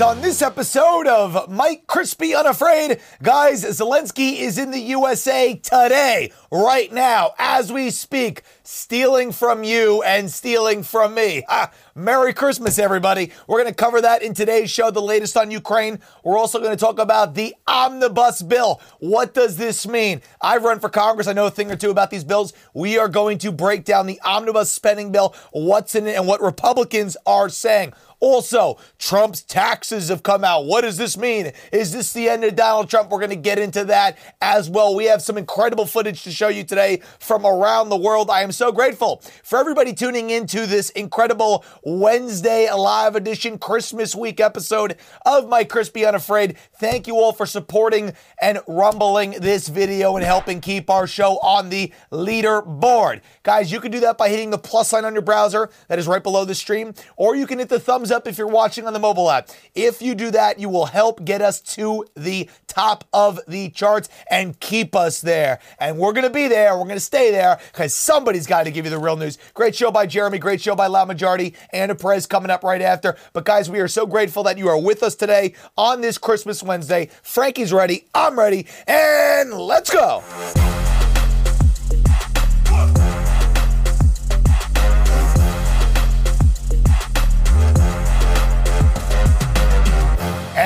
And on this episode of Mike Crispi Unafraid, guys, Zelensky is in the USA today, right now, as we speak, stealing from you and stealing from me. Ah, Merry Christmas, everybody. We're going to cover that in today's show, the latest on Ukraine. We're also going to talk about the omnibus bill. What does this mean? I've run for Congress. I know a thing or two about these bills. We are going to break down the omnibus spending bill, what's in it, and what Republicans are saying. Also, Trump's taxes have come out. What does this mean? Is this the end of Donald Trump? We're going to get into that as well. We have some incredible footage to show you today from around the world. I am so grateful for everybody tuning into this incredible Wednesday live edition Christmas week episode of my Crispi Unafraid. Thank you all for supporting and rumbling this video and helping keep our show on the leaderboard. Guys, you can do that by hitting the plus sign on your browser that is right below the stream, or you can hit the thumbs up if you're watching on the mobile app. If you do that, you will help get us to the top of the charts and keep us there. And we're going to be there. We're going to stay there because somebody's got to give you the real news. Great show by Jeremy. Great show by La Majority. Anna Perez coming up right after. But guys, we are so grateful that you are with us today on this Christmas Wednesday. Frankie's ready. I'm ready. And let's go.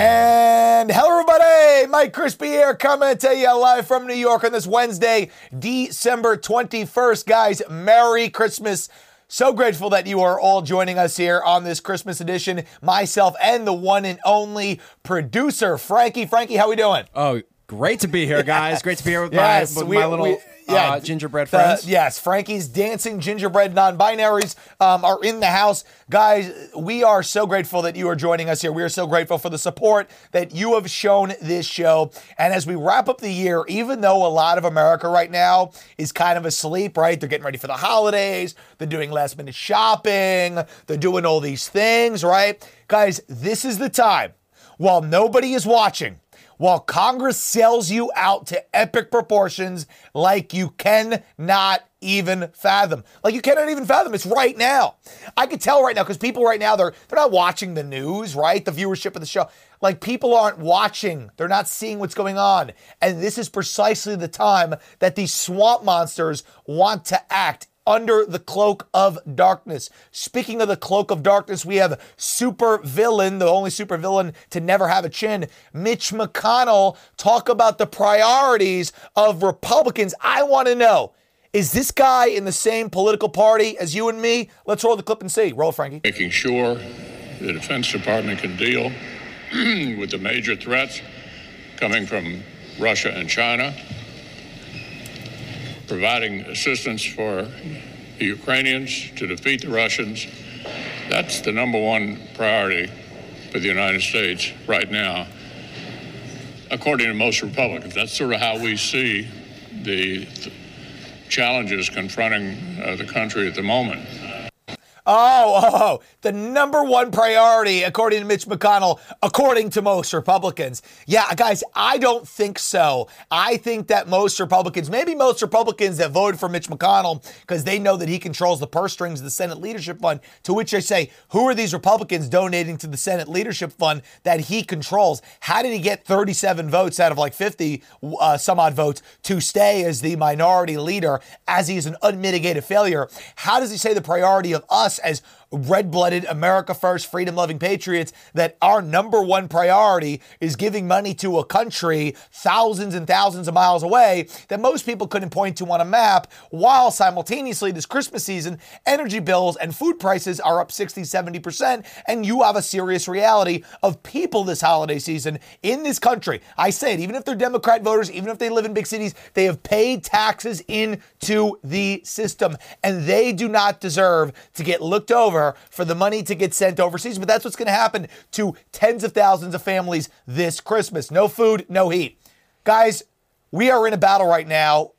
And hello, everybody. Mike Crispi here, coming to you live from New York on this Wednesday, December 21st. Guys, Merry Christmas. So grateful that you are all joining us here on this Christmas edition. Myself and the one and only producer, Frankie. Frankie, how we doing? Oh, great to be here, guys. Great to be here with Yes, my, with we- my little we- yeah, uh, gingerbread the- friends. yes, Frankie's dancing gingerbread non-binaries um, are in the house, guys. We are so grateful that you are joining us here. We are so grateful for the support that you have shown this show. And as we wrap up the year, even though a lot of America right now is kind of asleep, right? They're getting ready for the holidays. They're doing last-minute shopping. They're doing all these things, right, guys? This is the time while nobody is watching while Congress sells you out to epic proportions like you cannot even fathom. Like you cannot even fathom. It's right now. I could tell right now because people right now they're they're not watching the news, right? The viewership of the show. Like people aren't watching. They're not seeing what's going on. And this is precisely the time that these swamp monsters want to act under the cloak of darkness. Speaking of the cloak of darkness, we have super villain, the only super villain to never have a chin, Mitch McConnell, talk about the priorities of Republicans. I want to know. Is this guy in the same political party as you and me? Let's roll the clip and see. Roll, Frankie. making sure the Defense Department can deal with the major threats coming from Russia and China, providing assistance for the Ukrainians to defeat the Russians. That's the number one priority for the United States right now, according to most Republicans. That's sort of how we see the th- challenges confronting uh, the country at the moment. Oh, oh, oh, the number one priority, according to Mitch McConnell, according to most Republicans. Yeah, guys, I don't think so. I think that most Republicans, maybe most Republicans that voted for Mitch McConnell because they know that he controls the purse strings of the Senate Leadership Fund, to which I say, who are these Republicans donating to the Senate Leadership Fund that he controls? How did he get 37 votes out of like 50 uh, some odd votes to stay as the minority leader as he is an unmitigated failure? How does he say the priority of us as red blooded, America first, freedom loving patriots that our number one priority is giving money to a country thousands and thousands of miles away that most people couldn't point to on a map, while simultaneously this Christmas season, energy bills and food prices are up 60, 70%, and you have a serious reality of people this holiday season in this country. I say it, even if they're Democrat voters, even if they live in big cities, they have paid taxes into the system, and they do not deserve to get looked over for the money to get sent overseas. But that's what's going to happen to tens of thousands of families this Christmas. No food, no heat. Guys, we are in a battle right now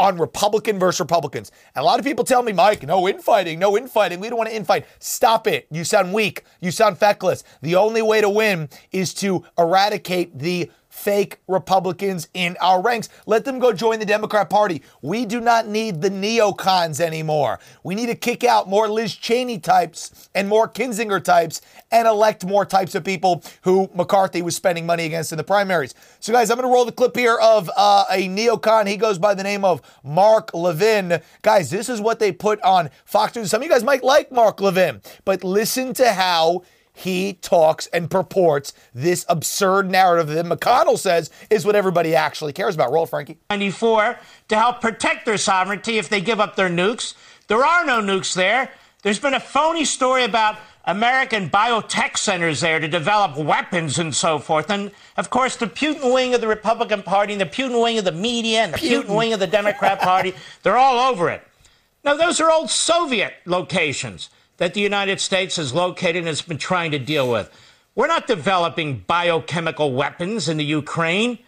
on Republican versus Republicans. And a lot of people tell me, Mike, no infighting, no infighting. We don't want to infight. Stop it. You sound weak. You sound feckless. The only way to win is to eradicate the fake Republicans in our ranks. Let them go join the Democrat Party. We do not need the neocons anymore. We need to kick out more Liz Cheney types and more Kinzinger types and elect more types of people who McCarthy was spending money against in the primaries. So, guys, I'm going to roll the clip here of uh, a neocon. He goes by the name of Mark Levin. Guys, this is what they put on Fox News. Some of you guys might like Mark Levin, but listen to how he talks and purports this absurd narrative that McConnell says is what everybody actually cares about. Roll, Frankie. 94 to help protect their sovereignty if they give up their nukes. There are no nukes there. There's been a phony story about American biotech centers there to develop weapons and so forth. And of course, the Putin wing of the Republican Party and the Putin wing of the media and the Putin, Putin wing of the Democrat Party, they're all over it. Now, those are old Soviet locations that the United States has located and has been trying to deal with. We're not developing biochemical weapons in the Ukraine.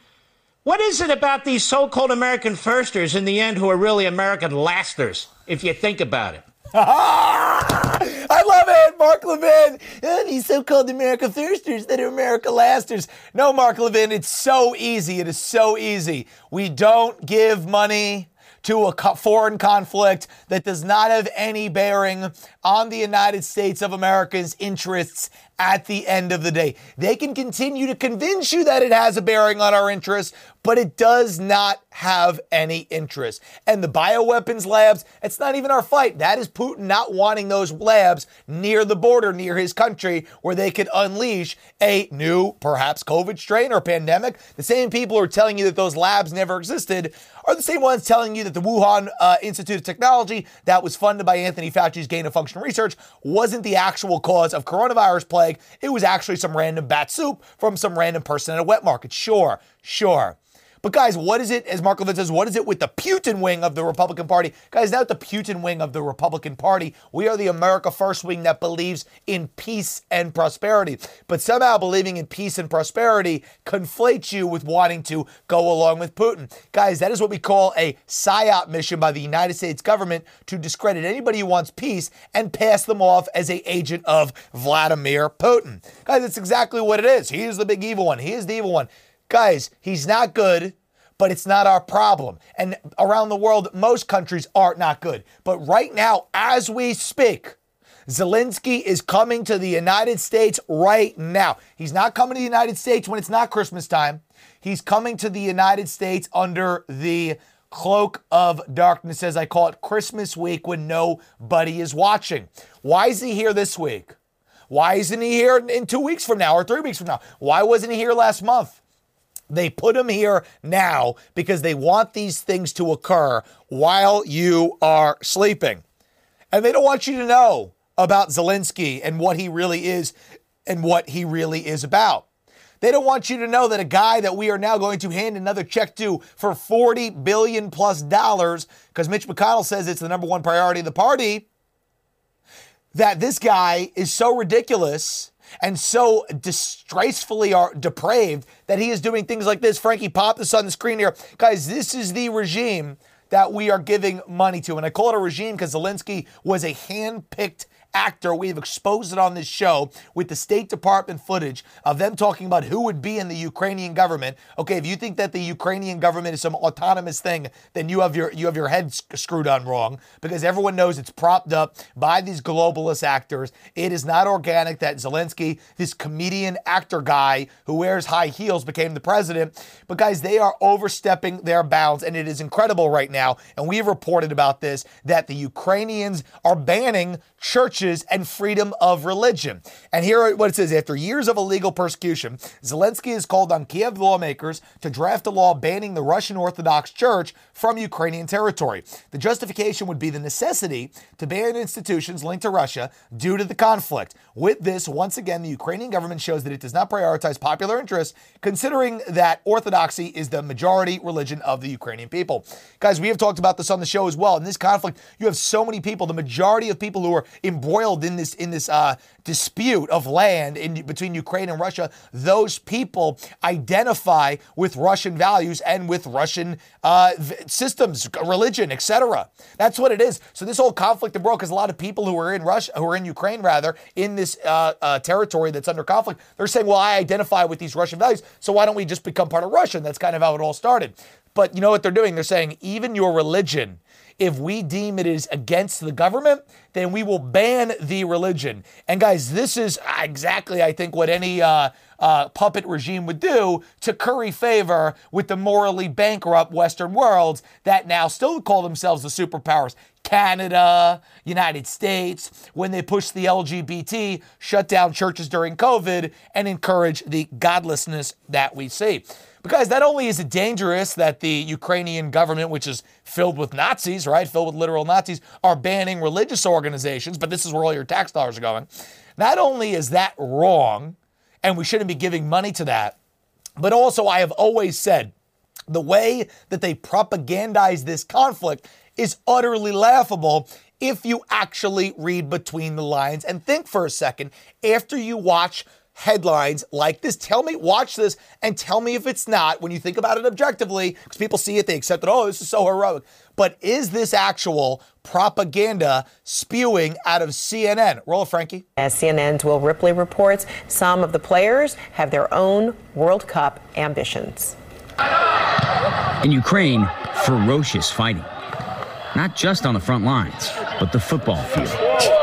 What is it about these so called American firsters in the end who are really American lasters, if you think about it? I love it, Mark Levin. Oh, these so-called America firsters that are America lasters. No, Mark Levin, it's so easy. It is so easy. We don't give money to a foreign conflict that does not have any bearing on the United States of America's interests at the end of the day. They can continue to convince you that it has a bearing on our interests, but it does not have any interest. And the bioweapons labs, it's not even our fight. That is Putin not wanting those labs near the border, near his country, where they could unleash a new, perhaps COVID strain or pandemic. The same people who are telling you that those labs never existed are the same ones telling you that the Wuhan uh, Institute of Technology, that was funded by Anthony Fauci's gain of function research, wasn't the actual cause of coronavirus plague. It was actually some random bat soup from some random person at a wet market. Sure, sure. But guys, what is it, as Mark Levin says, what is it with the Putin wing of the Republican Party? Guys, not the Putin wing of the Republican Party. We are the America First wing that believes in peace and prosperity. But somehow believing in peace and prosperity conflates you with wanting to go along with Putin. Guys, that is what we call a PSYOP mission by the United States government to discredit anybody who wants peace and pass them off as a agent of Vladimir Putin. Guys, that's exactly what it is. He is the big evil one. He is the evil one. Guys, he's not good, but it's not our problem. And around the world, most countries are not good. But right now, as we speak, Zelensky is coming to the United States right now. He's not coming to the United States when it's not Christmas time. He's coming to the United States under the cloak of darkness, as I call it, Christmas week when nobody is watching. Why is he here this week? Why isn't he here in two weeks from now or three weeks from now? Why wasn't he here last month? They put him here now because they want these things to occur while you are sleeping. And they don't want you to know about Zelensky and what he really is and what he really is about. They don't want you to know that a guy that we are now going to hand another check to for 40 billion plus dollars, because Mitch McConnell says it's the number one priority of the party, that this guy is so ridiculous and so disgracefully are depraved that he is doing things like this. Frankie, pop this on the screen here. Guys, this is the regime that we are giving money to. And I call it a regime because Zelensky was a hand-picked actor. We've exposed it on this show with the State Department footage of them talking about who would be in the Ukrainian government. Okay, if you think that the Ukrainian government is some autonomous thing, then you have your you have your head screwed on wrong because everyone knows it's propped up by these globalist actors. It is not organic that Zelensky, this comedian actor guy who wears high heels, became the president. But guys, they are overstepping their bounds, and it is incredible right now. And we have reported about this that the Ukrainians are banning churches and freedom of religion. And here what it says after years of illegal persecution, Zelensky has called on Kiev lawmakers to draft a law banning the Russian Orthodox Church from Ukrainian territory. The justification would be the necessity to ban institutions linked to Russia due to the conflict. With this, once again, the Ukrainian government shows that it does not prioritize popular interests, considering that Orthodoxy is the majority religion of the Ukrainian people. Guys, we have talked about this on the show as well. In this conflict, you have so many people, the majority of people who are embracing embroiled in this in this uh, dispute of land in, between Ukraine and Russia, those people identify with Russian values and with Russian uh, systems, religion, etc. That's what it is. So this whole conflict broke because a lot of people who are in Russia, who are in Ukraine rather, in this uh, uh, territory that's under conflict, they're saying, "Well, I identify with these Russian values, so why don't we just become part of Russia?" And that's kind of how it all started. But you know what they're doing? They're saying even your religion if we deem it is against the government, then we will ban the religion. And guys, this is exactly, I think, what any uh, uh, puppet regime would do to curry favor with the morally bankrupt Western worlds that now still call themselves the superpowers. Canada, United States, when they push the LGBT, shut down churches during COVID, and encourage the godlessness that we see. Because not only is it dangerous that the Ukrainian government, which is filled with Nazis, right, filled with literal Nazis, are banning religious organizations, but this is where all your tax dollars are going. Not only is that wrong, and we shouldn't be giving money to that, but also I have always said the way that they propagandize this conflict is utterly laughable if you actually read between the lines and think for a second after you watch headlines like this. Tell me, watch this, and tell me if it's not when you think about it objectively, because people see it, they accept it. Oh, this is so heroic. But is this actual propaganda spewing out of CNN? Roll it, Frankie. As CNN's Will Ripley reports, some of the players have their own World Cup ambitions. In Ukraine, ferocious fighting. Not just on the front lines, but the football field.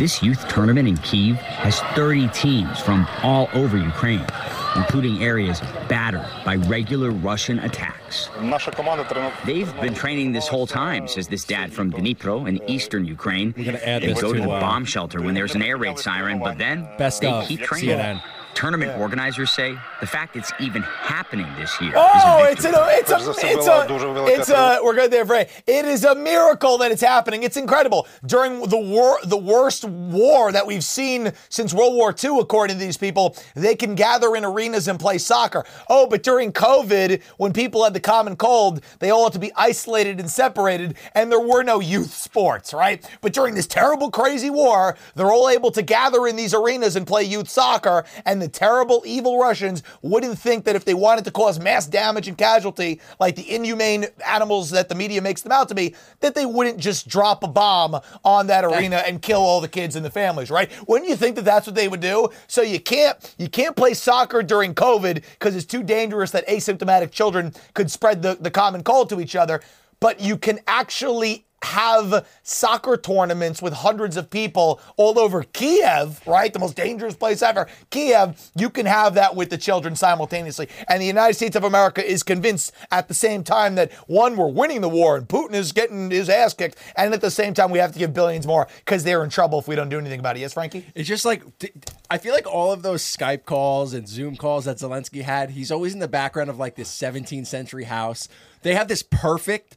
This youth tournament in Kiev has 30 teams from all over Ukraine, including areas battered by regular Russian attacks. They've been training this whole time, says this dad from Dnipro in eastern Ukraine. They go to the uh, bomb shelter when there's an air raid siren, but then Best they keep training. CNN tournament yeah. organizers say the fact it's even happening this year. Oh, it's a, it's a, it's a, it's a, we're good there, Frey. It is a miracle that it's happening. It's incredible. During the war, the worst war that we've seen since World War II, according to these people, they can gather in arenas and play soccer. Oh, but during COVID, when people had the common cold, they all had to be isolated and separated, and there were no youth sports, right? But during this terrible, crazy war, they're all able to gather in these arenas and play youth soccer, and the terrible, evil Russians wouldn't think that if they wanted to cause mass damage and casualty, like the inhumane animals that the media makes them out to be, that they wouldn't just drop a bomb on that arena and kill all the kids and the families, right? Wouldn't you think that that's what they would do? So you can't you can't play soccer during COVID because it's too dangerous that asymptomatic children could spread the, the common cold to each other. But you can actually have soccer tournaments with hundreds of people all over Kiev, right? The most dangerous place ever. Kiev, you can have that with the children simultaneously. And the United States of America is convinced at the same time that one, we're winning the war and Putin is getting his ass kicked. And at the same time, we have to give billions more because they're in trouble if we don't do anything about it. Yes, Frankie? It's just like, I feel like all of those Skype calls and Zoom calls that Zelensky had, he's always in the background of like this 17th century house. They have this perfect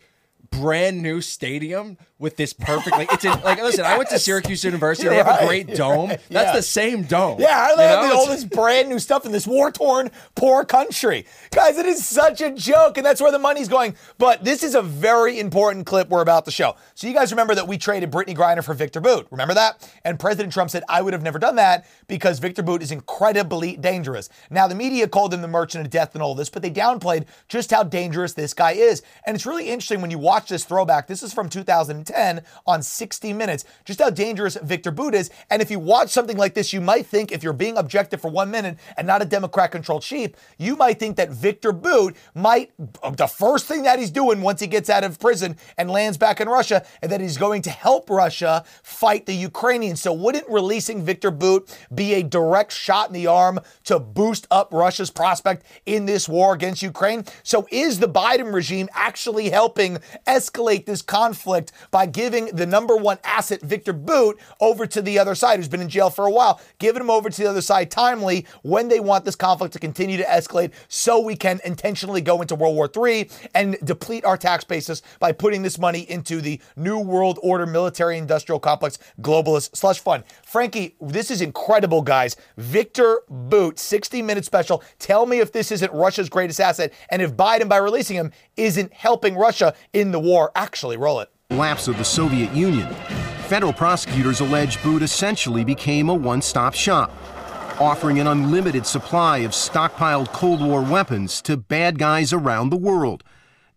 brand new stadium with this perfectly. it's in, like listen i went to syracuse university they have right. a great dome that's yeah. the same dome yeah they have all this brand new stuff in this war-torn poor country guys it is such a joke and that's where the money's going but this is a very important clip we're about to show so you guys remember that we traded Brittany griner for victor Bout. remember that and president trump said i would have never done that because victor Bout is incredibly dangerous now the media called him the merchant of death and all this but they downplayed just how dangerous this guy is and it's really interesting when you watch watch this throwback. This is from 2010 on 60 Minutes. Just how dangerous Victor Bout is. And if you watch something like this, you might think, if you're being objective for one minute and not a Democrat controlled sheep, you might think that Victor Bout might, uh, the first thing that he's doing once he gets out of prison and lands back in Russia, and that he's going to help Russia fight the Ukrainians. So wouldn't releasing Victor Bout be a direct shot in the arm to boost up Russia's prospect in this war against Ukraine? So is the Biden regime actually helping escalate this conflict by giving the number one asset, Victor Bout, over to the other side, who's been in jail for a while, giving him over to the other side timely when they want this conflict to continue to escalate so we can intentionally go into World War III and deplete our tax basis by putting this money into the New World Order military industrial complex globalist slush fund. Frankie, this is incredible, guys. Victor Bout, 60 minute special. Tell me if this isn't Russia's greatest asset and if Biden, by releasing him, isn't helping Russia in the war. Actually, roll it. Collapse of the Soviet Union. Federal prosecutors allege Bout essentially became a one stop shop, offering an unlimited supply of stockpiled Cold War weapons to bad guys around the world,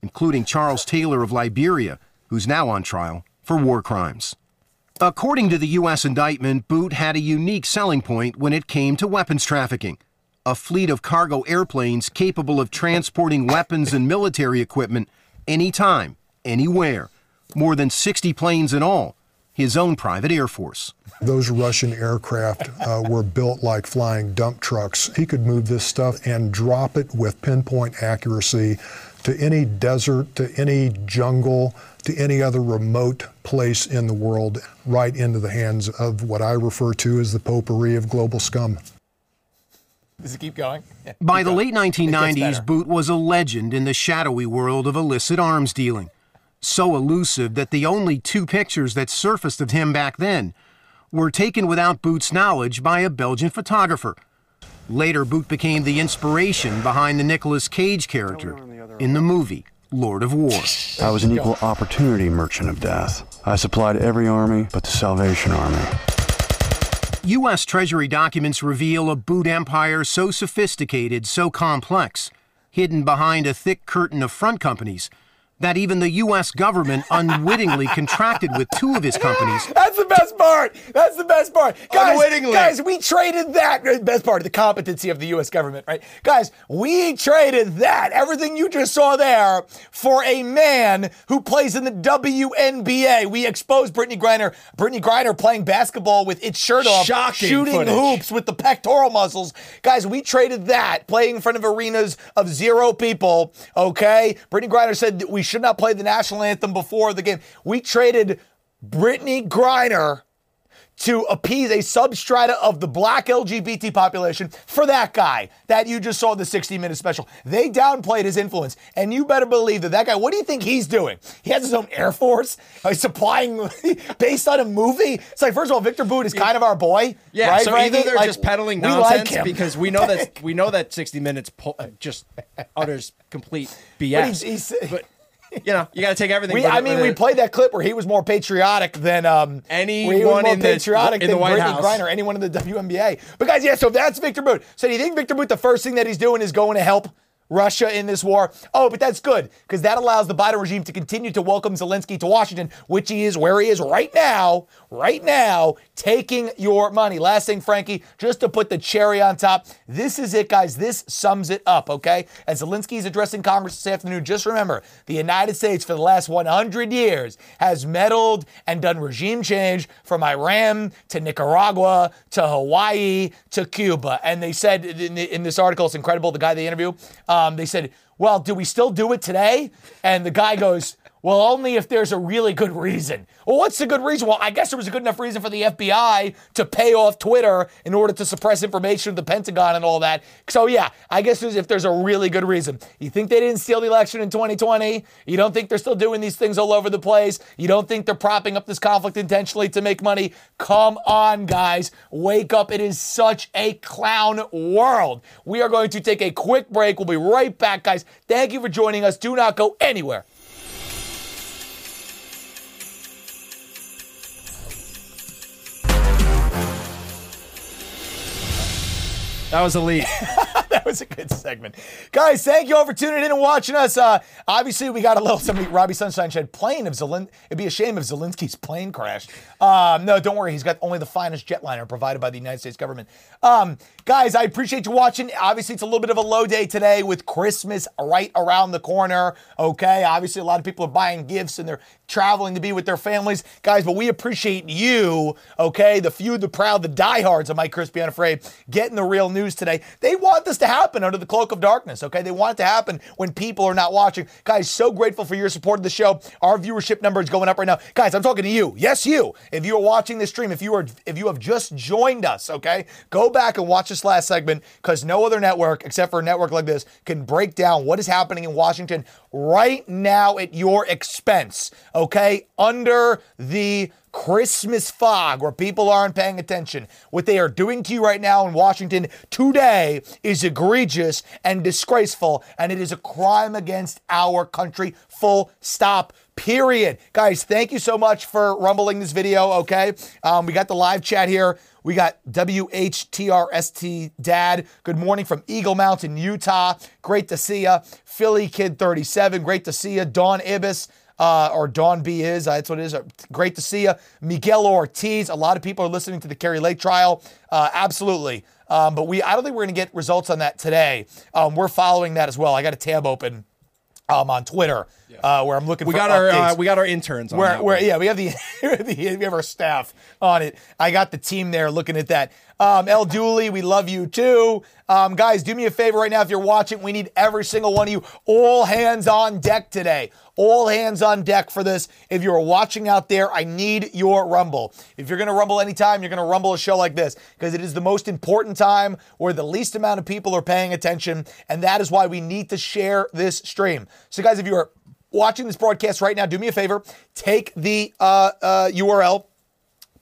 including Charles Taylor of Liberia, who's now on trial for war crimes. According to the U.S. indictment, Bout had a unique selling point when it came to weapons trafficking a fleet of cargo airplanes capable of transporting weapons and military equipment anytime, anywhere. More than 60 planes in all, his own private air force. Those Russian aircraft uh, were built like flying dump trucks. He could move this stuff and drop it with pinpoint accuracy to any desert, to any jungle, to any other remote place in the world, right into the hands of what I refer to as the potpourri of global scum. Does it keep going? Yeah, By the going. late 1990s, Bout was a legend in the shadowy world of illicit arms dealing. So elusive that the only two pictures that surfaced of him back then were taken without Bout's knowledge by a Belgian photographer. Later, Bout became the inspiration behind the Nicolas Cage character in the movie Lord of War. I was an equal opportunity merchant of death. I supplied every army but the Salvation Army. U.S. Treasury documents reveal a Bout empire so sophisticated, so complex, hidden behind a thick curtain of front companies that even the U.S. government unwittingly contracted with two of his companies. That's the best part. That's the best part. Guys, unwittingly. guys, we traded that. Best part, the competency of the U.S. government, right? Guys, we traded that, everything you just saw there, for a man who plays in the WNBA. We exposed Brittany Griner. Brittany Griner playing basketball with its shirt off, Shocking shooting footage. hoops with the pectoral muscles. Guys, we traded that, playing in front of arenas of zero people, okay? Brittany Griner said we should not play the national anthem before the game. We traded Brittany Griner to appease a substrata of the black LGBT population for that guy that you just saw the 60 minute special. They downplayed his influence, and you better believe that that guy, what do you think he's doing? He has his own Air Force, he's supplying based on a movie. It's like, first of all, Victor Bout is kind of our boy. Yeah, right, so either they're like, just peddling nonsense like because we know that we know that 60 minutes po- uh, just utters complete BS. But he's- he's- But, you know, you got to take everything. We, I mean, we played that clip where he was more patriotic than um, Anyone he was more in the- patriotic in the White Brittany House. Griner, anyone in the WNBA. But guys, yeah, so that's Victor Bout. So do you think Victor Bout, the first thing that he's doing is going to help Russia in this war? Oh, but that's good because that allows the Biden regime to continue to welcome Zelensky to Washington, which he is where he is right now, right now, taking your money. Last thing, Frankie, just to put the cherry on top, this is it, guys. This sums it up, okay? As Zelensky is addressing Congress this afternoon, just remember the United States for the last 100 years has meddled and done regime change from Iran to Nicaragua to Hawaii to Cuba. And they said in, this article, it's incredible, the guy they interview, um, Um, they said, well, do we still do it today? And the guy goes, well, only if there's a really good reason. Well, what's the good reason? Well, I guess there was a good enough reason for the FBI to pay off Twitter in order to suppress information of the Pentagon and all that. So, yeah, I guess there's, if there's a really good reason. You think they didn't steal the election in 2020? You don't think they're still doing these things all over the place? You don't think they're propping up this conflict intentionally to make money? Come on, guys. Wake up. It is such a clown world. We are going to take a quick break. We'll be right back, guys. Thank you for joining us. Do not go anywhere. That was elite. was a good segment. Guys, thank you all for tuning in and watching us. Uh, obviously, we got a little somebody, Robbie Sunshine said plane of Zelin. It'd be a shame if Zelensky's plane crashed. Um, no, don't worry. He's got only the finest jetliner provided by the United States government. Um, guys, I appreciate you watching. Obviously, it's a little bit of a low day today with Christmas right around the corner. Okay. Obviously, a lot of people are buying gifts and they're traveling to be with their families. Guys, but we appreciate you, okay? The few, the proud, the diehards of Mike Crispi Unafraid getting the real news today. They want this to happen under the cloak of darkness, okay? They want it to happen when people are not watching. Guys, so grateful for your support of the show. Our viewership number is going up right now. Guys, I'm talking to you. Yes, you. If you are watching this stream, if you are if you have just joined us, okay? Go back and watch this last segment because no other network except for a network like this can break down what is happening in Washington right now at your expense, okay? Under the Christmas fog where people aren't paying attention. What they are doing to you right now in Washington today is egregious and disgraceful, and it is a crime against our country. Full stop. Period. Guys, thank you so much for rumbling this video, okay? Um, we got the live chat here. We got WHTRST Dad. Good morning from Eagle Mountain, Utah. Great to see you. Philly Kid 37. Great to see you. Dawn Ibis. Uh, or Dawn B is. That's what it is. Uh, great to see you. Miguel Ortiz. A lot of people are listening to the Kari Lake trial. Uh, absolutely. Um, but we, I don't think we're going to get results on that today. Um, we're following that as well. I got a tab open um, on Twitter uh, where I'm looking We for got our uh, we got our interns on Where, where, yeah, we have the, the we have our staff on it. I got the team there looking at that. Um, El Dooley, we love you too. Um, guys, do me a favor right now if you're watching. We need every single one of you. All hands on deck today. All hands on deck for this. If you're watching out there, I need your rumble. If you're going to rumble anytime, you're going to rumble a show like this because it is the most important time where the least amount of people are paying attention. And that is why we need to share this stream. So, guys, if you are watching this broadcast right now, do me a favor. Take the uh, uh, URL,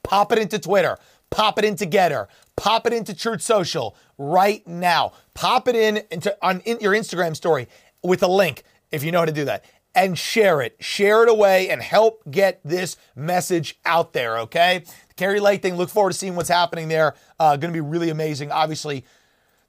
pop it into Twitter, pop it into Gettr, pop it into Truth Social right now. Pop it in into on in your Instagram story with a link if you know how to do that. And share it. Share it away and help get this message out there, okay? The Kari Lake thing, look forward to seeing what's happening there. Uh, gonna be really amazing. Obviously,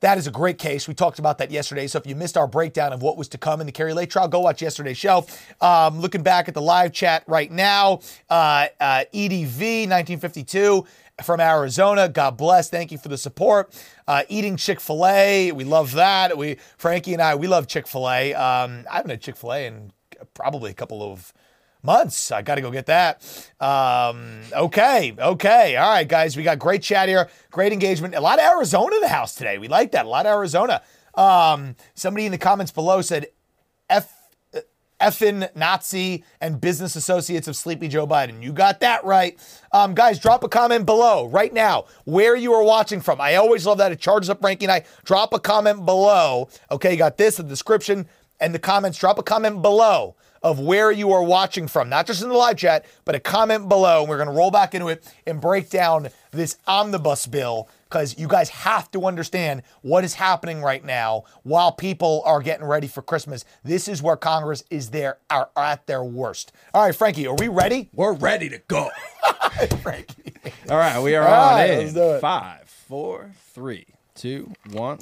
that is a great case. We talked about that yesterday. So if you missed our breakdown of what was to come in the Kari Lake trial, go watch yesterday's show. Um, looking back at the live chat right now, uh, uh, EDV 1952 from Arizona. God bless. Thank you for the support. Uh, eating Chick Fil A, we love that. We Frankie and I, we love Chick Fil A. Um, I haven't had Chick Fil A in probably a couple of months. I got to go get that. Um, okay, okay, all right, guys. We got great chat here, great engagement. A lot of Arizona in the house today. We like that. A lot of Arizona. Um, somebody in the comments below said, "F." effing Nazi and business associates of Sleepy Joe Biden. You got that right. Um, guys, drop a comment below right now where you are watching from. I always love that. It charges up ranking. I drop a comment below. Okay, you got this, the description and the comments. Drop a comment below of where you are watching from, not just in the live chat, but a comment below. And we're going to roll back into it and break down this omnibus bill because you guys have to understand what is happening right now while people are getting ready for Christmas. This is where Congress is there are, at their worst. All right, Frankie, are we ready? We're ready to go. Frankie. All right, we are All on right, in let's do it. five, four, three, two, one.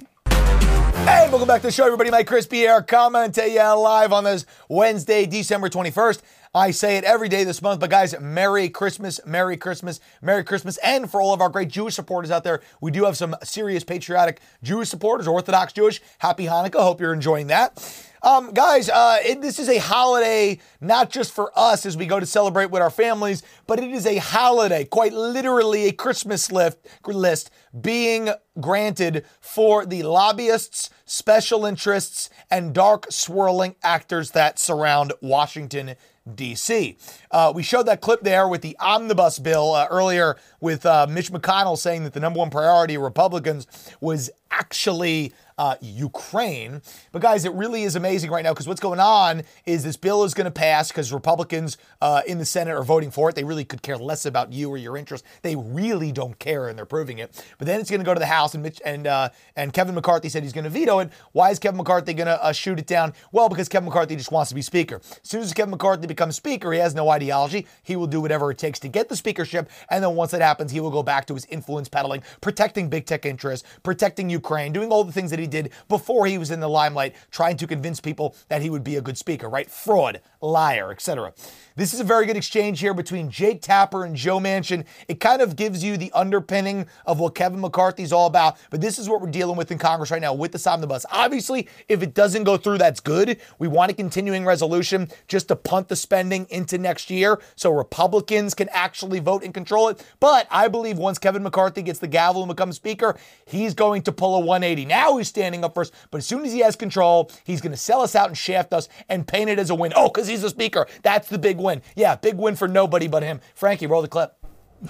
Hey, welcome back to the show, everybody. Mike Crispi here, coming to you live on this Wednesday, December 21st. I say it every day this month, but guys, Merry Christmas, Merry Christmas, Merry Christmas. And for all of our great Jewish supporters out there, we do have some serious patriotic Jewish supporters, Orthodox Jewish. Happy Hanukkah. Hope you're enjoying that. Um, guys, uh, it, this is a holiday not just for us as we go to celebrate with our families, but it is a holiday, quite literally a Christmas list, list being granted for the lobbyists, special interests, and dark swirling actors that surround Washington, D.C. Uh, we showed that clip there with the omnibus bill uh, earlier with uh, Mitch McConnell saying that the number one priority of Republicans was actually uh, Ukraine. But guys, it really is amazing right now because what's going on is this bill is going to pass because Republicans uh, in the Senate are voting for it. They really could care less about you or your interests. They really don't care, and they're proving it. But then it's going to go to the House, and Mitch and uh, and Kevin McCarthy said he's going to veto it. Why is Kevin McCarthy going to uh, shoot it down? Well, because Kevin McCarthy just wants to be Speaker. As soon as Kevin McCarthy becomes Speaker, he has no ideology. He will do whatever it takes to get the speakership, and then once that happens, he will go back to his influence peddling, protecting big tech interests, protecting Ukraine, doing all the things that he did before he was in the limelight, trying to convince people that he would be a good speaker, right? Fraud, liar, etc. This is a very good exchange here between Jake Tapper and Joe Manchin. It kind of gives you the underpinning of what Kevin McCarthy's all about, but this is what we're dealing with in Congress right now with the omnibus. Obviously, if it doesn't go through, that's good. We want a continuing resolution just to punt the spending into next year so Republicans can actually vote and control it. But I believe once Kevin McCarthy gets the gavel and becomes Speaker, he's going to pull a 180. Now he's standing up first, but as soon as he has control, he's going to sell us out and shaft us and paint it as a win. Oh, because he's the Speaker. That's the big win. Yeah, big win for nobody but him. Frankie, roll the clip.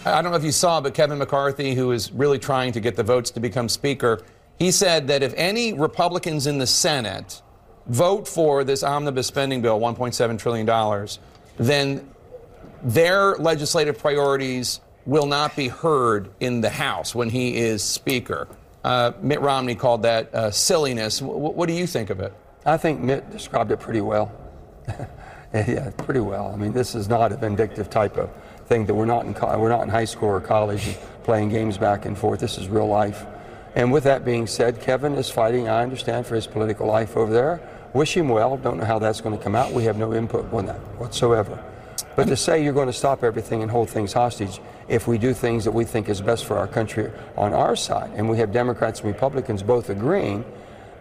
I don't know if you saw, but Kevin McCarthy, who is really trying to get the votes to become Speaker, he said that if any Republicans in the Senate vote for this omnibus spending bill, $1.7 trillion, then their legislative priorities will not be heard in the House when he is Speaker. Uh, Mitt Romney called that uh, silliness. W- what do you think of it? I think Mitt described it pretty well. yeah, pretty well. I mean, this is not a vindictive type of thing that we're not in co- we're not in high school or college playing games back and forth. This is real life. And with that being said, Kevin is fighting. I understand for his political life over there. Wish him well. Don't know how that's going to come out. We have no input on that whatsoever. But to say you're going to stop everything and hold things hostage if we do things that we think is best for our country on our side, and we have Democrats and Republicans both agreeing,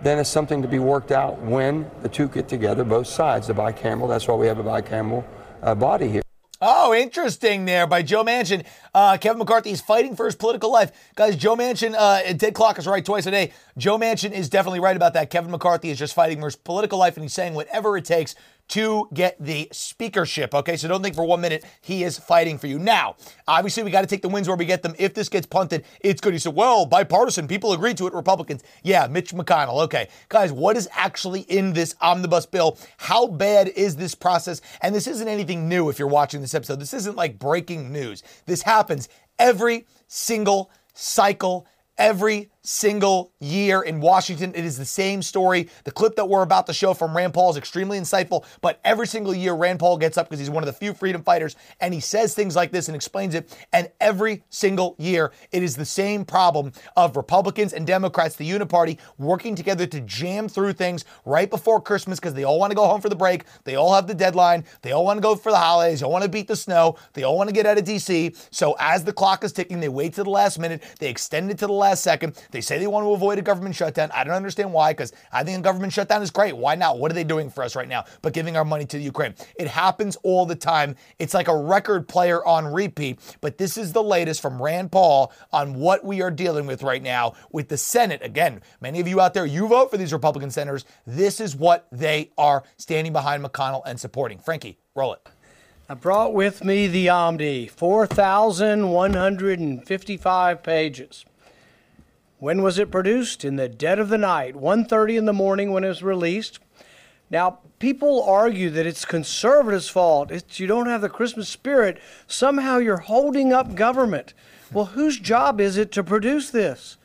then it's something to be worked out when the two get together, both sides, the bicameral. That's why we have a bicameral uh, body here. Oh, interesting there by Joe Manchin. Uh, Kevin McCarthy is fighting for his political life. Guys, Joe Manchin, uh, Ted Clock is right twice a day. Joe Manchin is definitely right about that. Kevin McCarthy is just fighting for his political life, and he's saying whatever it takes to get the speakership. Okay, so don't think for one minute he is fighting for you. Now, obviously, we got to take the wins where we get them. If this gets punted, it's good. He said, well, bipartisan, people agreed to it, Republicans. Yeah, Mitch McConnell. Okay, guys, what is actually in this omnibus bill? How bad is this process? And this isn't anything new if you're watching this episode. This isn't like breaking news. This happens every single cycle every single year in Washington. It is the same story. The clip that we're about to show from Rand Paul is extremely insightful, but every single year Rand Paul gets up because he's one of the few freedom fighters and he says things like this and explains it. And every single year it is the same problem of Republicans and Democrats, the uniparty, working together to jam through things right before Christmas because they all want to go home for the break. They all have the deadline. They all want to go for the holidays. They all want to beat the snow. They all want to get out of DC. So as the clock is ticking, they wait to the last minute. They extend it to the last second. They say they want to avoid a government shutdown. I don't understand why, because I think a government shutdown is great. Why not? What are they doing for us right now? But giving our money to the Ukraine. It happens all the time. It's like a record player on repeat. But this is the latest from Rand Paul on what we are dealing with right now with the Senate. Again, many of you out there, you vote for these Republican senators. This is what they are standing behind McConnell and supporting. Frankie, roll it. I brought with me the Omni, 4,155 pages. When was it produced? In the dead of the night, 1:30 in the morning when it was released. Now, people argue that it's conservatives' fault. It's, you don't have the Christmas spirit. Somehow you're holding up government. Well, whose job is it to produce this?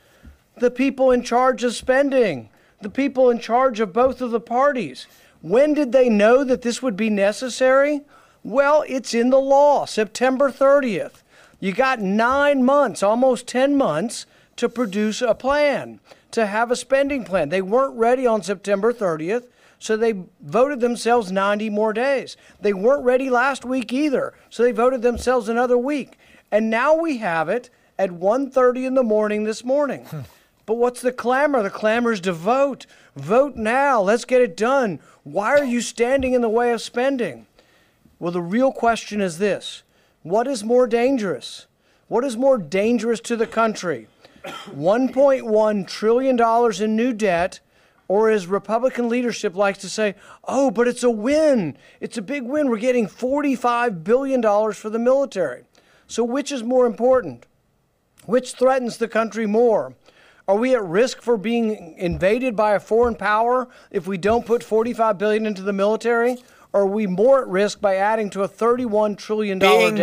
The people in charge of spending, the people in charge of both of the parties. When did they know that this would be necessary? Well, it's in the law, September 30th. You got nine months, almost 10 months to produce a plan, to have a spending plan. They weren't ready on September 30th, so they voted themselves 90 more days. They weren't ready last week either, so they voted themselves another week. And now we have it at 1:30 in the morning this morning. Hmm. But what's the clamor? The clamor is to vote. Vote now. Let's get it done. Why are you standing in the way of spending? Well, the real question is this what is more dangerous? What is more dangerous to the country? $1.1 trillion in new debt, or as Republican leadership likes to say, oh, but it's a win. It's a big win. We're getting $45 billion for the military. So, which is more important? Which threatens the country more? Are we at risk for being invaded by a foreign power if we don't put 45 billion into the military? Are we more at risk by adding to a $31 trillion bingo,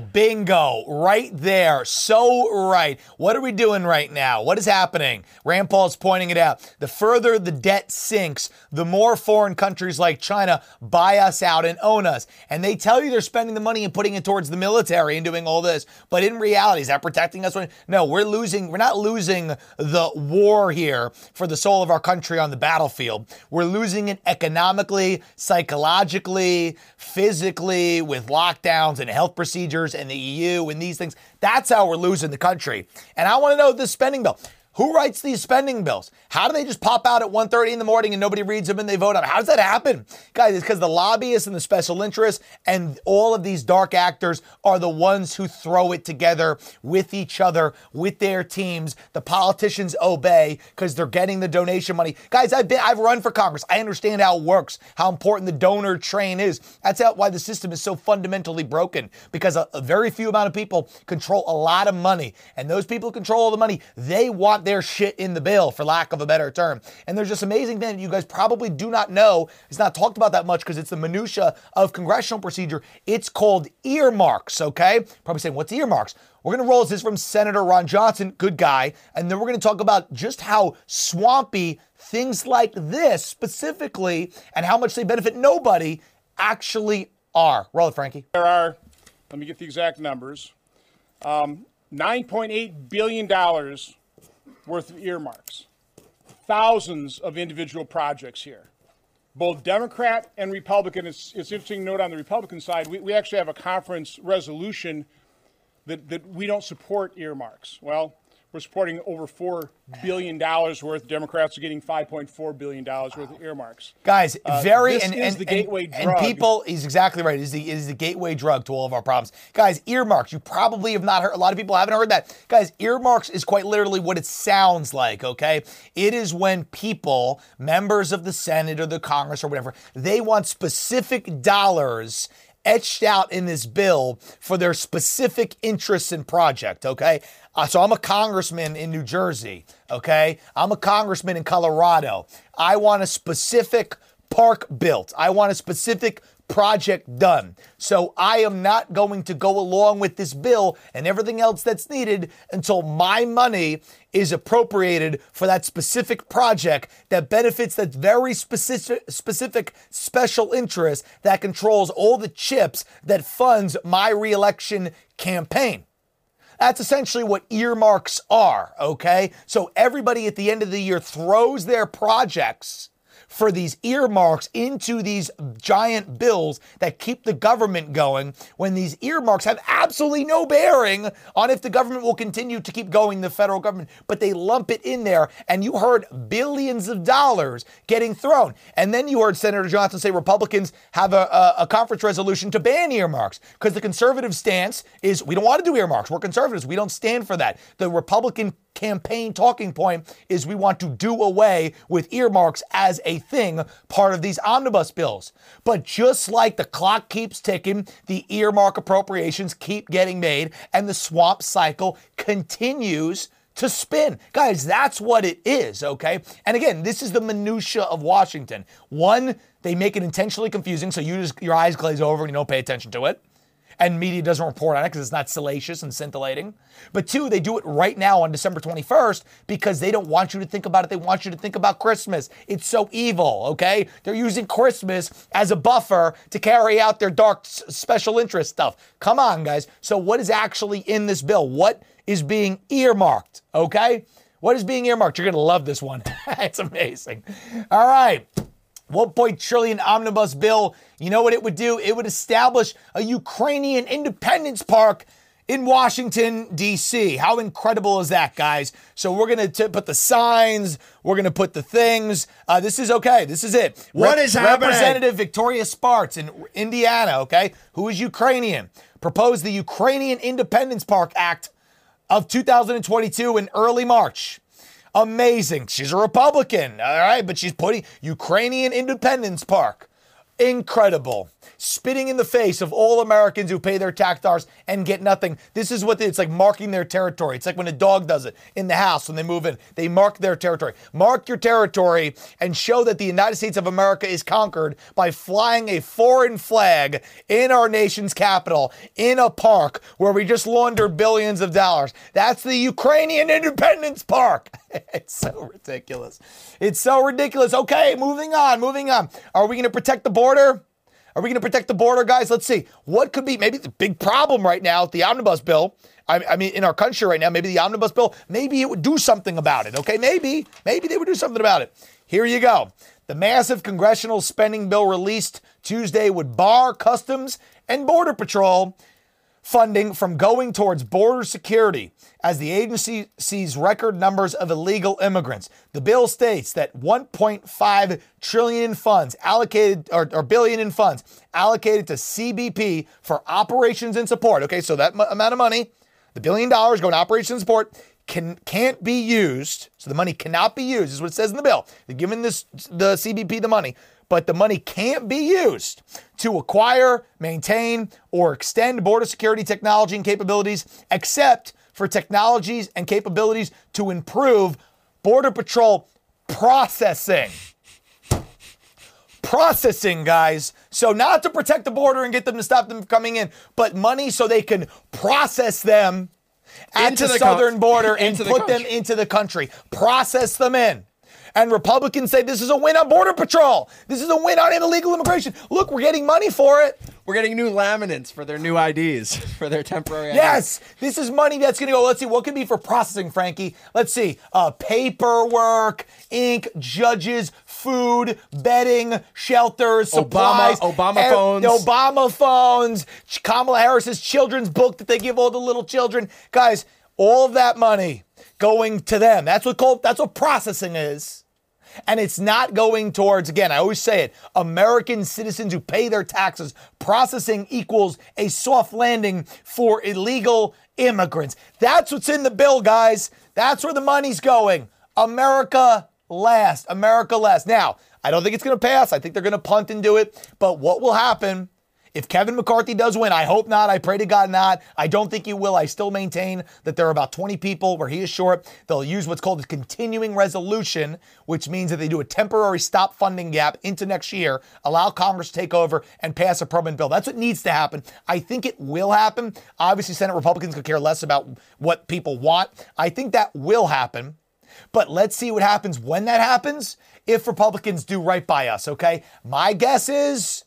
debt? Bingo, right there. So right. What are we doing right now? What is happening? Rand Paul's pointing it out. The further the debt sinks, the more foreign countries like China buy us out and own us. And they tell you they're spending the money and putting it towards the military and doing all this. But in reality, is that protecting us? No, we're losing. We're not losing the war here for the soul of our country on the battlefield. We're losing it economically, psychologically psychologically, physically, with lockdowns and health procedures and the EU and these things. That's how we're losing the country. And I want to know this spending bill. Who writes these spending bills? How do they just pop out at 1.30 in the morning and nobody reads them and they vote on them? How does that happen? Guys, it's because the lobbyists and the special interests and all of these dark actors are the ones who throw it together with each other, with their teams. The politicians obey because they're getting the donation money. Guys, I've been I've run for Congress. I understand how it works, how important the donor train is. That's how, why the system is so fundamentally broken because a, a very few amount of people control a lot of money. And those people control the money. They want their shit in the bill, for lack of a better term. And there's just amazing thing that you guys probably do not know. It's not talked about that much because it's the minutia of congressional procedure. It's called earmarks. Okay, probably saying what's earmarks. We're going to roll this from Senator Ron Johnson, good guy, and then we're going to talk about just how swampy things like this specifically and how much they benefit nobody actually are. Roll it, Frankie. There are, let me get the exact numbers, um, $9.8 billion worth of earmarks, thousands of individual projects here. Both Democrat and Republican, it's, it's interesting to note on the Republican side, we, we actually have a conference resolution that, that we don't support earmarks. Well, we're supporting over $4 billion worth. Democrats are getting $5.4 billion worth of earmarks. Guys, Uh, very this and, is and, the and- gateway and drug. people. He's exactly right. It is the it is the gateway drug to all of our problems. Guys, earmarks. You probably have not heard. A lot of people haven't heard that. Guys, earmarks is quite literally what it sounds like. Okay, it is when people, members of the Senate or the Congress or whatever, they want specific dollars etched out in this bill for their specific interests and project, okay? Uh, so I'm a congressman in New Jersey, okay? I'm a congressman in Colorado. I want a specific park built. I want a specific project done. So I am not going to go along with this bill and everything else that's needed until my money is appropriated for that specific project that benefits that very specific specific special interest that controls all the chips that funds my reelection campaign. That's essentially what earmarks are, okay? So everybody at the end of the year throws their projects for these earmarks into these giant bills that keep the government going when these earmarks have absolutely no bearing on if the government will continue to keep going the federal government. But they lump it in there and you heard billions of dollars getting thrown. And then you heard senator johnson say republicans have a, a, a conference resolution to ban earmarks because the conservative stance is we don't want to do earmarks. We're conservatives. We don't stand for that. The republican campaign talking point is we want to do away with earmarks as a thing, part of these omnibus bills. But just like the clock keeps ticking, the earmark appropriations keep getting made, and the swamp cycle continues to spin. Guys, that's what it is, okay? And again, this is the minutia of Washington. One, they make it intentionally confusing so you just your eyes glaze over and you don't pay attention to it and media doesn't report on it because it's not salacious and scintillating. But two, they do it right now on December 21st because they don't want you to think about it. They want you to think about Christmas. It's so evil, okay? They're using Christmas as a buffer to carry out their dark special interest stuff. Come on, guys. So, what is actually in this bill? What is being earmarked, okay? What is being earmarked? You're going to love this one. it's amazing. All right. 1. trillion omnibus bill. You know what it would do? It would establish a Ukrainian independence park in Washington, D.C. How incredible is that, guys? So we're going to put the signs, we're going to put the things. Uh, this is okay. This is it. What is happening? Representative Victoria Spartz in Indiana, okay, who is Ukrainian, proposed the Ukrainian Independence Park Act of 2022 in early March. Amazing. She's a Republican, all right, but she's putting Ukrainian Independence Park. Incredible. Spitting in the face of all Americans who pay their tax dollars and get nothing. This is what they, it's like marking their territory. It's like when a dog does it in the house when they move in. They mark their territory. Mark your territory and show that the United States of America is conquered by flying a foreign flag in our nation's capital in a park where we just laundered billions of dollars. That's the Ukrainian Independence Park. it's so ridiculous. It's so ridiculous. Okay, moving on, moving on. Are we going to protect the border? Are we going to protect the border, guys? Let's see. What could be maybe the big problem right now, the omnibus bill? I, I mean, in our country right now, maybe the omnibus bill, maybe it would do something about it. Okay, maybe, maybe they would do something about it. Here you go. The massive congressional spending bill released Tuesday would bar Customs and Border Patrol funding from going towards border security as the agency sees record numbers of illegal immigrants. The bill states that 1.5 trillion in funds allocated or, or billion in funds allocated to CBP for operations and support. Okay, so that m- amount of money, the billion dollars going to operations and support can can't be used. So the money cannot be used. Is what it says in the bill. They're giving this the CBP the money, but the money can't be used to acquire, maintain, or extend border security technology and capabilities, except for technologies and capabilities to improve Border Patrol processing. Processing, guys. So, not to protect the border and get them to stop them from coming in, but money so they can process them at Into the, the southern border and into the put them into the country. Process them in. And Republicans say this is a win on Border Patrol. This is a win on illegal immigration. Look, we're getting money for it. We're getting new laminates for their new IDs, for their temporary IDs. Yes, this is money that's going to go. Let's see, what can be for processing, Frankie? Let's see, uh, paperwork, ink, judges, food, bedding, shelters, Obama- supplies, Obama ev- phones. Obama phones, Kamala Harris's children's book that they give all the little children, guys. All of that money going to them. That's what called, that's what processing is. And it's not going towards, again, I always say it, American citizens who pay their taxes. Processing equals a soft landing for illegal immigrants. That's what's in the bill, guys. That's where the money's going. America last. America last. Now, I don't think it's going to pass. I think they're going to punt and do it. But what will happen? If Kevin McCarthy does win, I hope not. I pray to God not. I don't think he will. I still maintain that there are about 20 people where he is short. They'll use what's called a continuing resolution, which means that they do a temporary stop funding gap into next year, allow Congress to take over and pass a permanent bill. That's what needs to happen. I think it will happen. Obviously, Senate Republicans could care less about what people want. I think that will happen. But let's see what happens when that happens if Republicans do right by us, okay? My guess is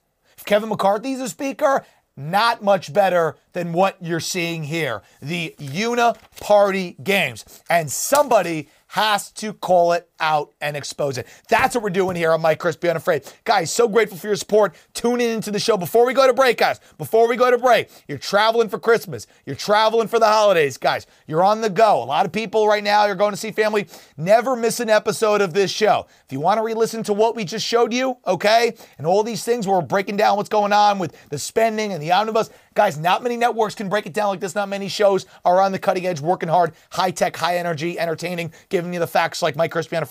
Kevin McCarthy's a speaker, not much better than what you're seeing here. The uni-party games. And somebody has to call it out and expose it. That's what we're doing here on Mike Crispi Unafraid. Guys, so grateful for your support. Tune in into the show before we go to break, guys. Before we go to break, you're traveling for Christmas. You're traveling for the holidays, guys. You're on the go. A lot of people right now, you're going to see family. Never miss an episode of this show. If you want to re-listen to what we just showed you, okay, and all these things where we're breaking down what's going on with the spending and the omnibus, guys, not many networks can break it down like this. Not many shows are on the cutting edge, working hard, high tech, high energy, entertaining, giving you the facts like Mike Crispi Unafraid.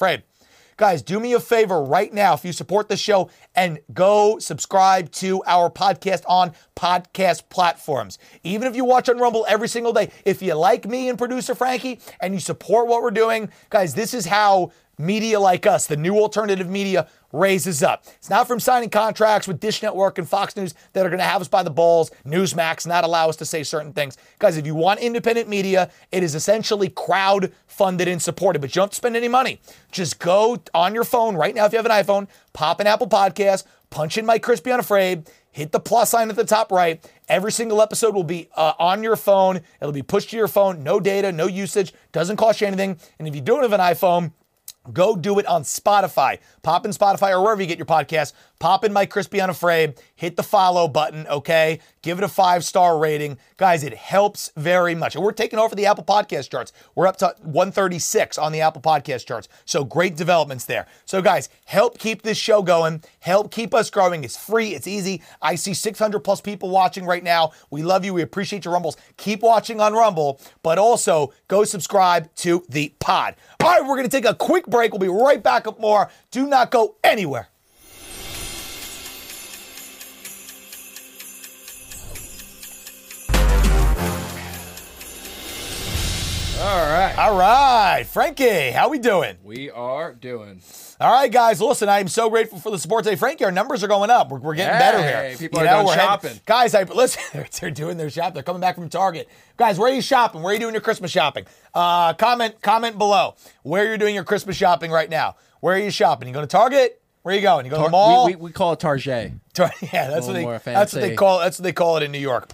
Guys, do me a favor right now if you support the show and go subscribe to our podcast on podcast platforms. Even if you watch on Rumble every single day, if you like me and producer Frankie and you support what we're doing, guys, this is how media like us, the new alternative media, raises up. It's not from signing contracts with Dish Network and Fox News that are going to have us by the balls, Newsmax, not allow us to say certain things. Guys, if you want independent media, it is essentially crowd funded and supported, but you don't spend any money. Just go on your phone right now if you have an iPhone, pop an Apple Podcast, punch in Mike Crispi Unafraid, hit the plus sign at the top right. Every single episode will be uh, on your phone. It'll be pushed to your phone, no data, no usage, doesn't cost you anything. And if you don't have an iPhone, Go do it on Spotify. Pop in Spotify or wherever you get your podcast. Pop in Mike Crispi Unafraid. Hit the follow button, okay? Give it a five star rating. Guys, it helps very much. And we're taking over the Apple Podcast charts. We're up to 136 on the Apple Podcast charts. So great developments there. So, guys, help keep this show going. Help keep us growing. It's free, it's easy. I see 600 plus people watching right now. We love you. We appreciate your Rumbles. Keep watching on Rumble, but also go subscribe to the pod. All right, we're going to take a quick break. We'll be right back with more. Do not go anywhere. All right. All right, Frankie, how we doing? We are doing. All right, guys. Listen, I am so grateful for the support today. Frankie, our numbers are going up. We're, we're getting better Hey, here. people are going we're heading- shopping. guys, I listen. They're, they're doing their shop. They're coming back from Target. Guys, where are you shopping? Where are you doing your Christmas shopping? Uh, comment comment below where you're doing your Christmas shopping right now. Where are you shopping? You going to Target? Where are you going? You going to the mall? we, we, we call it Target. Tar- yeah, that's what they little more that's what they fancy. call that's what they call it in New York.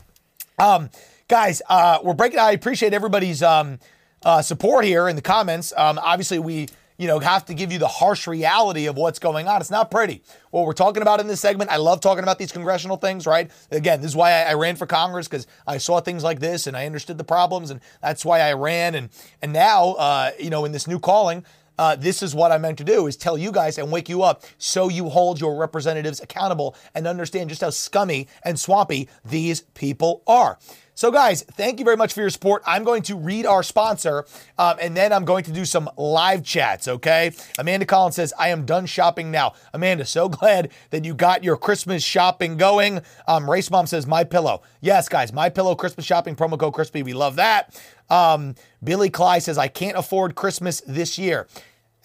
Um, guys, uh, we're breaking. I appreciate everybody's um, uh, support here in the comments. Um, obviously, we you know have to give you the harsh reality of what's going on. It's not pretty. What we're talking about in this segment, I love talking about these congressional things. Right? Again, this is why I, I ran for Congress because I saw things like this and I understood the problems, and that's why I ran. And and now, uh, you know, in this new calling. Uh, this is what I meant to do is tell you guys and wake you up so you hold your representatives accountable and understand just how scummy and swampy these people are. So, guys, thank you very much for your support. I'm going to read our sponsor, um, and then I'm going to do some live chats, okay? Amanda Collins says, I am done shopping now. Amanda, so glad that you got your Christmas shopping going. Um, Race Mom says, My Pillow. Yes, guys, My Pillow Christmas shopping, promo code Crispy. We love that. Um, Billy Cly says, I can't afford Christmas this year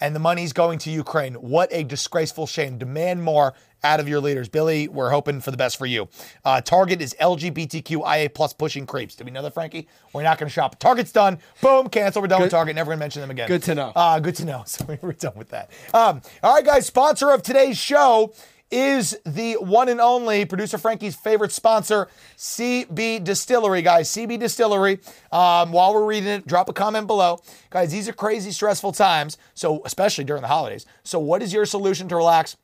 and the money's going to Ukraine. What a disgraceful shame. Demand more out of your leaders. Billy, we're hoping for the best for you. Uh, Target is LGBTQIA plus pushing creeps. Did we know that, Frankie? We're not going to shop. Target's done. Boom, cancel. We're done with Target. Never going to mention them again. Good to know. Uh, good to know. So we're done with that. Um, all right, guys. Sponsor of today's show is the one and only producer Frankie's favorite sponsor, CBDistillery, guys. CBDistillery. Um, while we're reading it, drop a comment below, guys. These are crazy, stressful times. So especially during the holidays. So what is your solution to relax?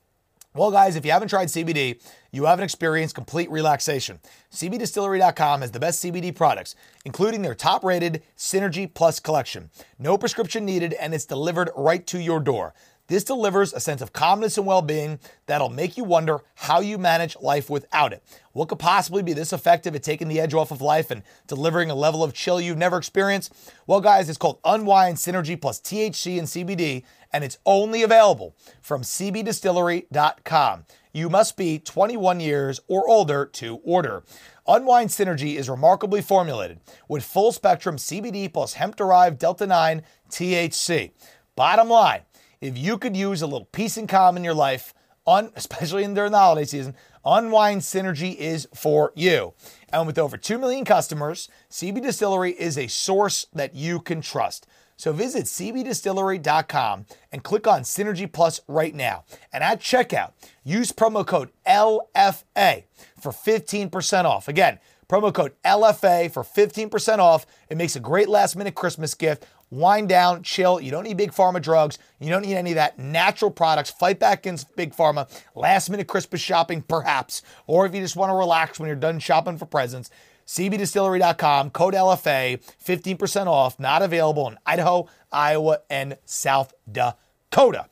Well, guys, if you haven't tried CBD, you haven't experienced complete relaxation. CBDistillery.com has the best CBD products, including their top rated Synergy Plus collection. No prescription needed, and it's delivered right to your door. This delivers a sense of calmness and well being that'll make you wonder how you manage life without it. What could possibly be this effective at taking the edge off of life and delivering a level of chill you've never experienced? Well, guys, it's called Unwind Synergy plus THC and CBD, and it's only available from CBDistillery.com. You must be 21 years or older to order. Unwind Synergy is remarkably formulated with full spectrum CBD plus hemp derived Delta 9 THC. Bottom line, if you could use a little peace and calm in your life, un, especially in during the holiday season, Unwind Synergy is for you. And with over 2 million customers, CBDistillery is a source that you can trust. So visit cbdistillery.com and click on Synergy Plus right now. And at checkout, use promo code LFA for 15% off. Again, promo code LFA for 15% off. It makes a great last minute Christmas gift wind down, chill. You don't need big pharma drugs. You don't need any of that. Natural products. Fight back against big pharma. Last minute Christmas shopping, perhaps. Or if you just want to relax when you're done shopping for presents, cbdistillery.com, code LFA, 15% off. Not available in Idaho, Iowa, and South Dakota.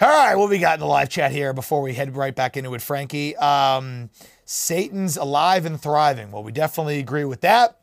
All right, what we got in the live chat here before we head right back into it, Frankie? Um, Satan's alive and thriving. Well, we definitely agree with that.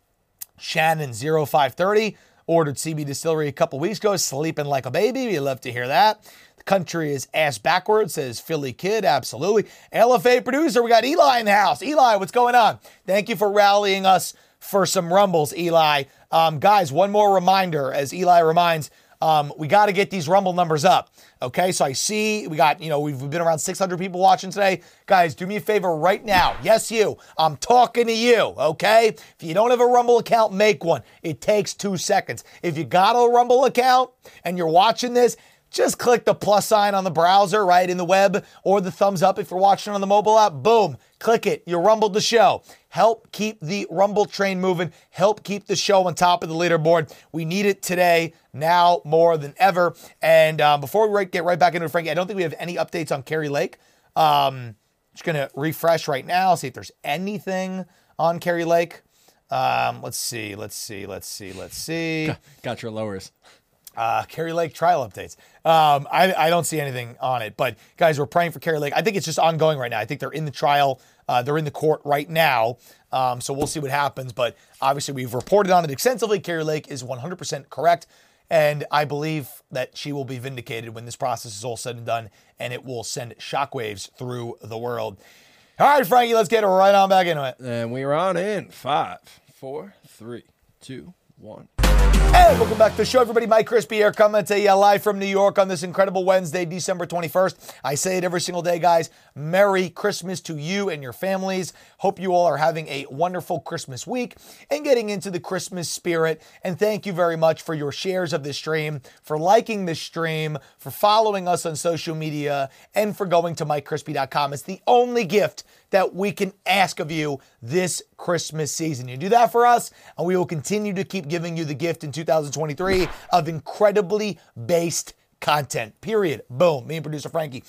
Shannon 0530 ordered CBDistillery a couple weeks ago, sleeping like a baby. We love to hear that. The country is ass backwards, says Philly Kid. Absolutely. LFA producer, we got Eli in the house. Eli, what's going on? Thank you for rallying us for some rumbles, Eli. Um, guys, one more reminder as Eli reminds, um, we got to get these rumble numbers up. Okay, so I see we got, you know, we've been around 600 people watching today. Guys, do me a favor right now. Yes, you. I'm talking to you, okay? If you don't have a Rumble account, make one. It takes two seconds. If you got a Rumble account and you're watching this, just click the plus sign on the browser, right, in the web, or the thumbs up if you're watching on the mobile app. Boom, click it. You rumbled the show. Help keep the Rumble train moving. Help keep the show on top of the leaderboard. We need it today, now more than ever. And um, before we get right back into it, Frankie, I don't think we have any updates on Kari Lake. Um, just going to refresh right now, see if there's anything on Kari Lake. Um, let's see, let's see, let's see, let's see. Got your lowers. Uh, Kari Lake trial updates. Um, I, I don't see anything on it, but guys, we're praying for Kari Lake. I think it's just ongoing right now. I think they're in the trial. Uh, they're in the court right now. Um, so we'll see what happens. But obviously, we've reported on it extensively. Kari Lake is 100% correct. And I believe that she will be vindicated when this process is all said and done, and it will send shockwaves through the world. All right, Frankie, let's get right on back into it. And we're on in five, four, three, two, one. Welcome back to the show, everybody. Mike Crispi here, coming to you live from New York on this incredible Wednesday, December 21st. I say it every single day, guys. Merry Christmas to you and your families. Hope you all are having a wonderful Christmas week and getting into the Christmas spirit. And thank you very much for your shares of this stream, for liking this stream, for following us on social media, and for going to MikeCrispi.com. It's the only gift that we can ask of you this Christmas season. You do that for us, and we will continue to keep giving you the gift in 2023 of incredibly based content. Period. Boom. Me and producer Frankie.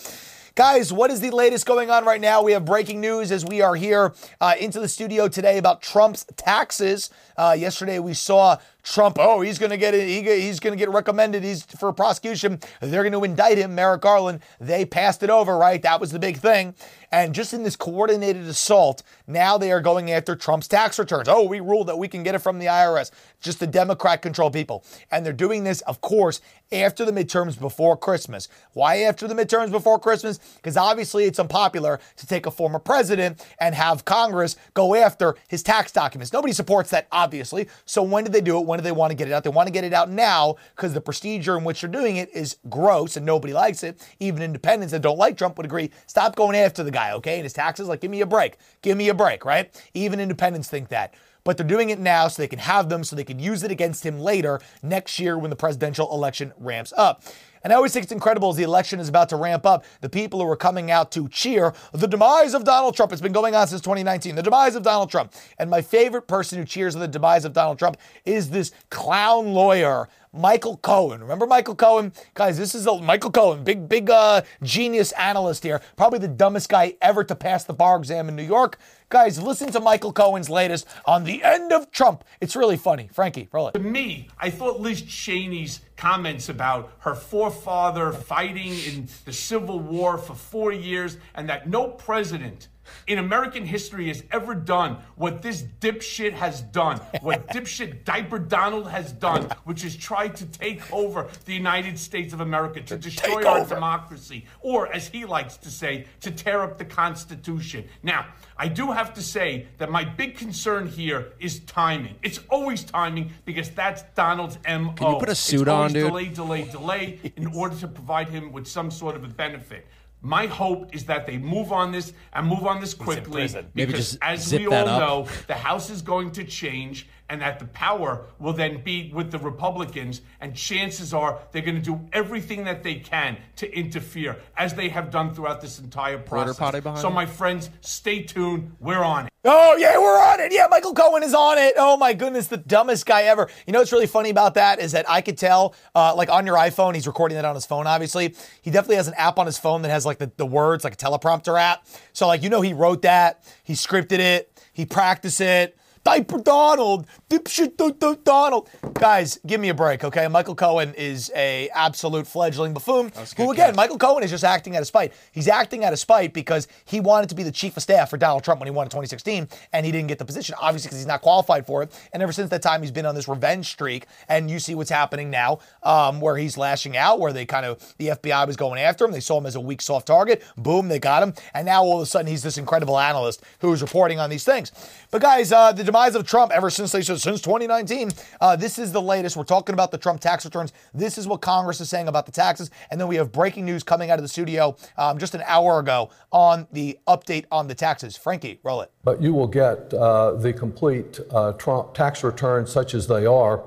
Guys, what is the latest going on right now? We have breaking news as we are here uh, into the studio today about Trump's taxes. Uh, yesterday we saw Trump. Oh, he's going to get he, he's going to get recommended. He's for prosecution. They're going to indict him. Merrick Garland. They passed it over. Right. That was the big thing. And just in this coordinated assault, now they are going after Trump's tax returns. Oh, we ruled that we can get it from the IRS. Just the Democrat controlled people. And they're doing this, of course, after the midterms before Christmas. Why after the midterms before Christmas? Because obviously it's unpopular to take a former president and have Congress go after his tax documents. Nobody supports that, obviously. So when did they do it? When do they want to get it out? They want to get it out now because the procedure in which they're doing it is gross and nobody likes it. Even independents that don't like Trump would agree. Stop going after the guy, okay? And his taxes, like, give me a break. Give me a break, right? Even independents think that but they're doing it now so they can have them so they can use it against him later next year when the presidential election ramps up. And I always think it's incredible as the election is about to ramp up, the people who are coming out to cheer the demise of Donald Trump. It's been going on since 2019, the demise of Donald Trump. And my favorite person who cheers on the demise of Donald Trump is this clown lawyer Michael Cohen. Remember Michael Cohen? Guys, this is a, Michael Cohen, big, big uh, genius analyst here. Probably the dumbest guy ever to pass the bar exam in New York. Guys, listen to Michael Cohen's latest on the end of Trump. It's really funny. Frankie, roll it. To me, I thought Liz Cheney's comments about her forefather fighting in the Civil War for four years and that no president in American history has ever done what this dipshit has done, what dipshit Diaper Donald has done, which is try to take over the United States of America, to destroy our democracy, or as he likes to say, to tear up the Constitution. Now, I do have to say that my big concern here is timing. It's always timing because that's Donald's MO. Can you put a suit it's on, dude? Delay, delay, delay in order to provide him with some sort of a benefit. My hope is that they move on this and move on this quickly. Maybe because, just as zip we all up. know, the House is going to change and that the power will then be with the Republicans. And chances are they're going to do everything that they can to interfere, as they have done throughout this entire process. potty So, my friends, stay tuned. We're on it. Oh, yeah, we're on it. Yeah, Michael Cohen is on it. Oh, my goodness, the dumbest guy ever. You know what's really funny about that is that I could tell, uh, like on your iPhone, he's recording that on his phone, obviously. He definitely has an app on his phone that has like the, the words, like a teleprompter app. So, like, you know, he wrote that, he scripted it, he practiced it. Diaper Donald, dipshit do- do- Donald. Guys, give me a break, okay? Michael Cohen is a absolute fledgling buffoon. Who again, Michael Cohen is just acting out of spite. He's acting out of spite because he wanted to be the chief of staff for Donald Trump when he won in 2016, and he didn't get the position, obviously because he's not qualified for it. And ever since that time, he's been on this revenge streak. And you see what's happening now, um, where he's lashing out, where they kind of the FBI was going after him. They saw him as a weak, soft target. Boom, they got him. And now all of a sudden, he's this incredible analyst who is reporting on these things. But guys, uh, the demise of Trump ever since they since 2019, uh, this is the latest. We're talking about the Trump tax returns. This is what Congress is saying about the taxes. And then we have breaking news coming out of the studio um, just an hour ago on the update on the taxes. Frankie, roll it. But you will get uh, the complete uh, Trump tax returns, such as they are,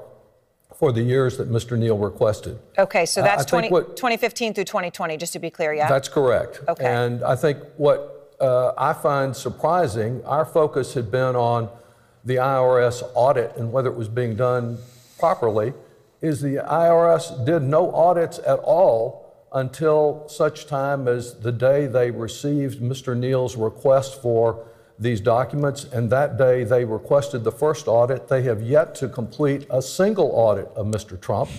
for the years that Mr. Neal requested. Okay, so that's I 20, what- 2015 through 2020, just to be clear, yeah? That's correct. Okay. And I think what uh, I find surprising, our focus had been on the IRS audit and whether it was being done properly, is the IRS did no audits at all until such time as the day they received Mr. Neal's request for these documents, and that day they requested the first audit. They have yet to complete a single audit of Mr. Trump.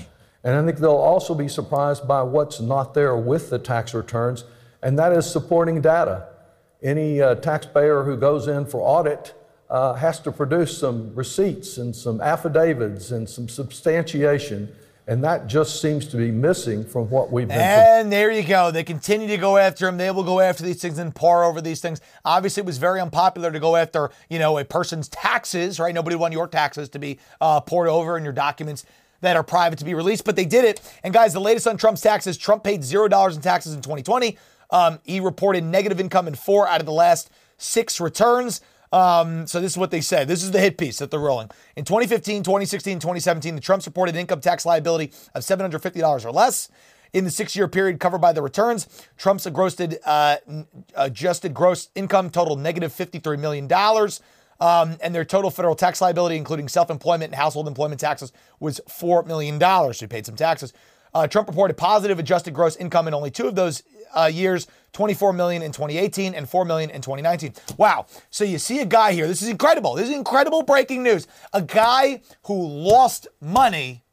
And I think they'll also be surprised by what's not there with the tax returns, and that is supporting data. Any uh, taxpayer who goes in for audit uh, has to produce some receipts and some affidavits and some substantiation, and that just seems to be missing from what we've been. And there you go. They continue to go after him. They will go after these things and pour over these things. Obviously, it was very unpopular to go after, you know, a person's taxes, right? Nobody wanted your taxes to be uh, poured over and your documents that are private to be released, but they did it. And guys, the latest on Trump's taxes Trump paid zero dollars in taxes in 2020. Um, he reported negative income in four out of the last six returns. Um, so this is what they said. This is the hit piece that they're rolling. In 2015, 2016, 2017, the Trumps reported income tax liability of $750 or less. In the six-year period covered by the returns, Trump's grossed, uh, adjusted gross income totaled negative $53 million. Um, and their total federal tax liability, including self-employment and household employment taxes, was $4 million. So he paid some taxes. Uh, Trump reported positive adjusted gross income in only two of those uh, years 24 million in 2018 and 4 million in 2019. Wow. So you see a guy here. This is incredible. This is incredible breaking news. A guy who lost money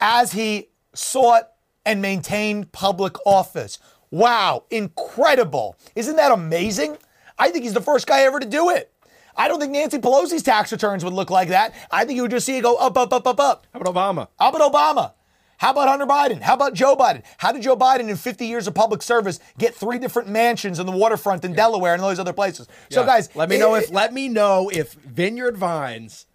as he sought and maintained public office. Wow. Incredible. Isn't that amazing? I think he's the first guy ever to do it. I don't think Nancy Pelosi's tax returns would look like that. I think you would just see it go up, up, up, up, up. How about Obama? How about Obama? How about Hunter Biden? How about Joe Biden? How did Joe Biden, in 50 years of public service, get three different mansions on the waterfront in Delaware and all these other places? So, guys, let me it- know eh, if let me know if Vineyard Vines.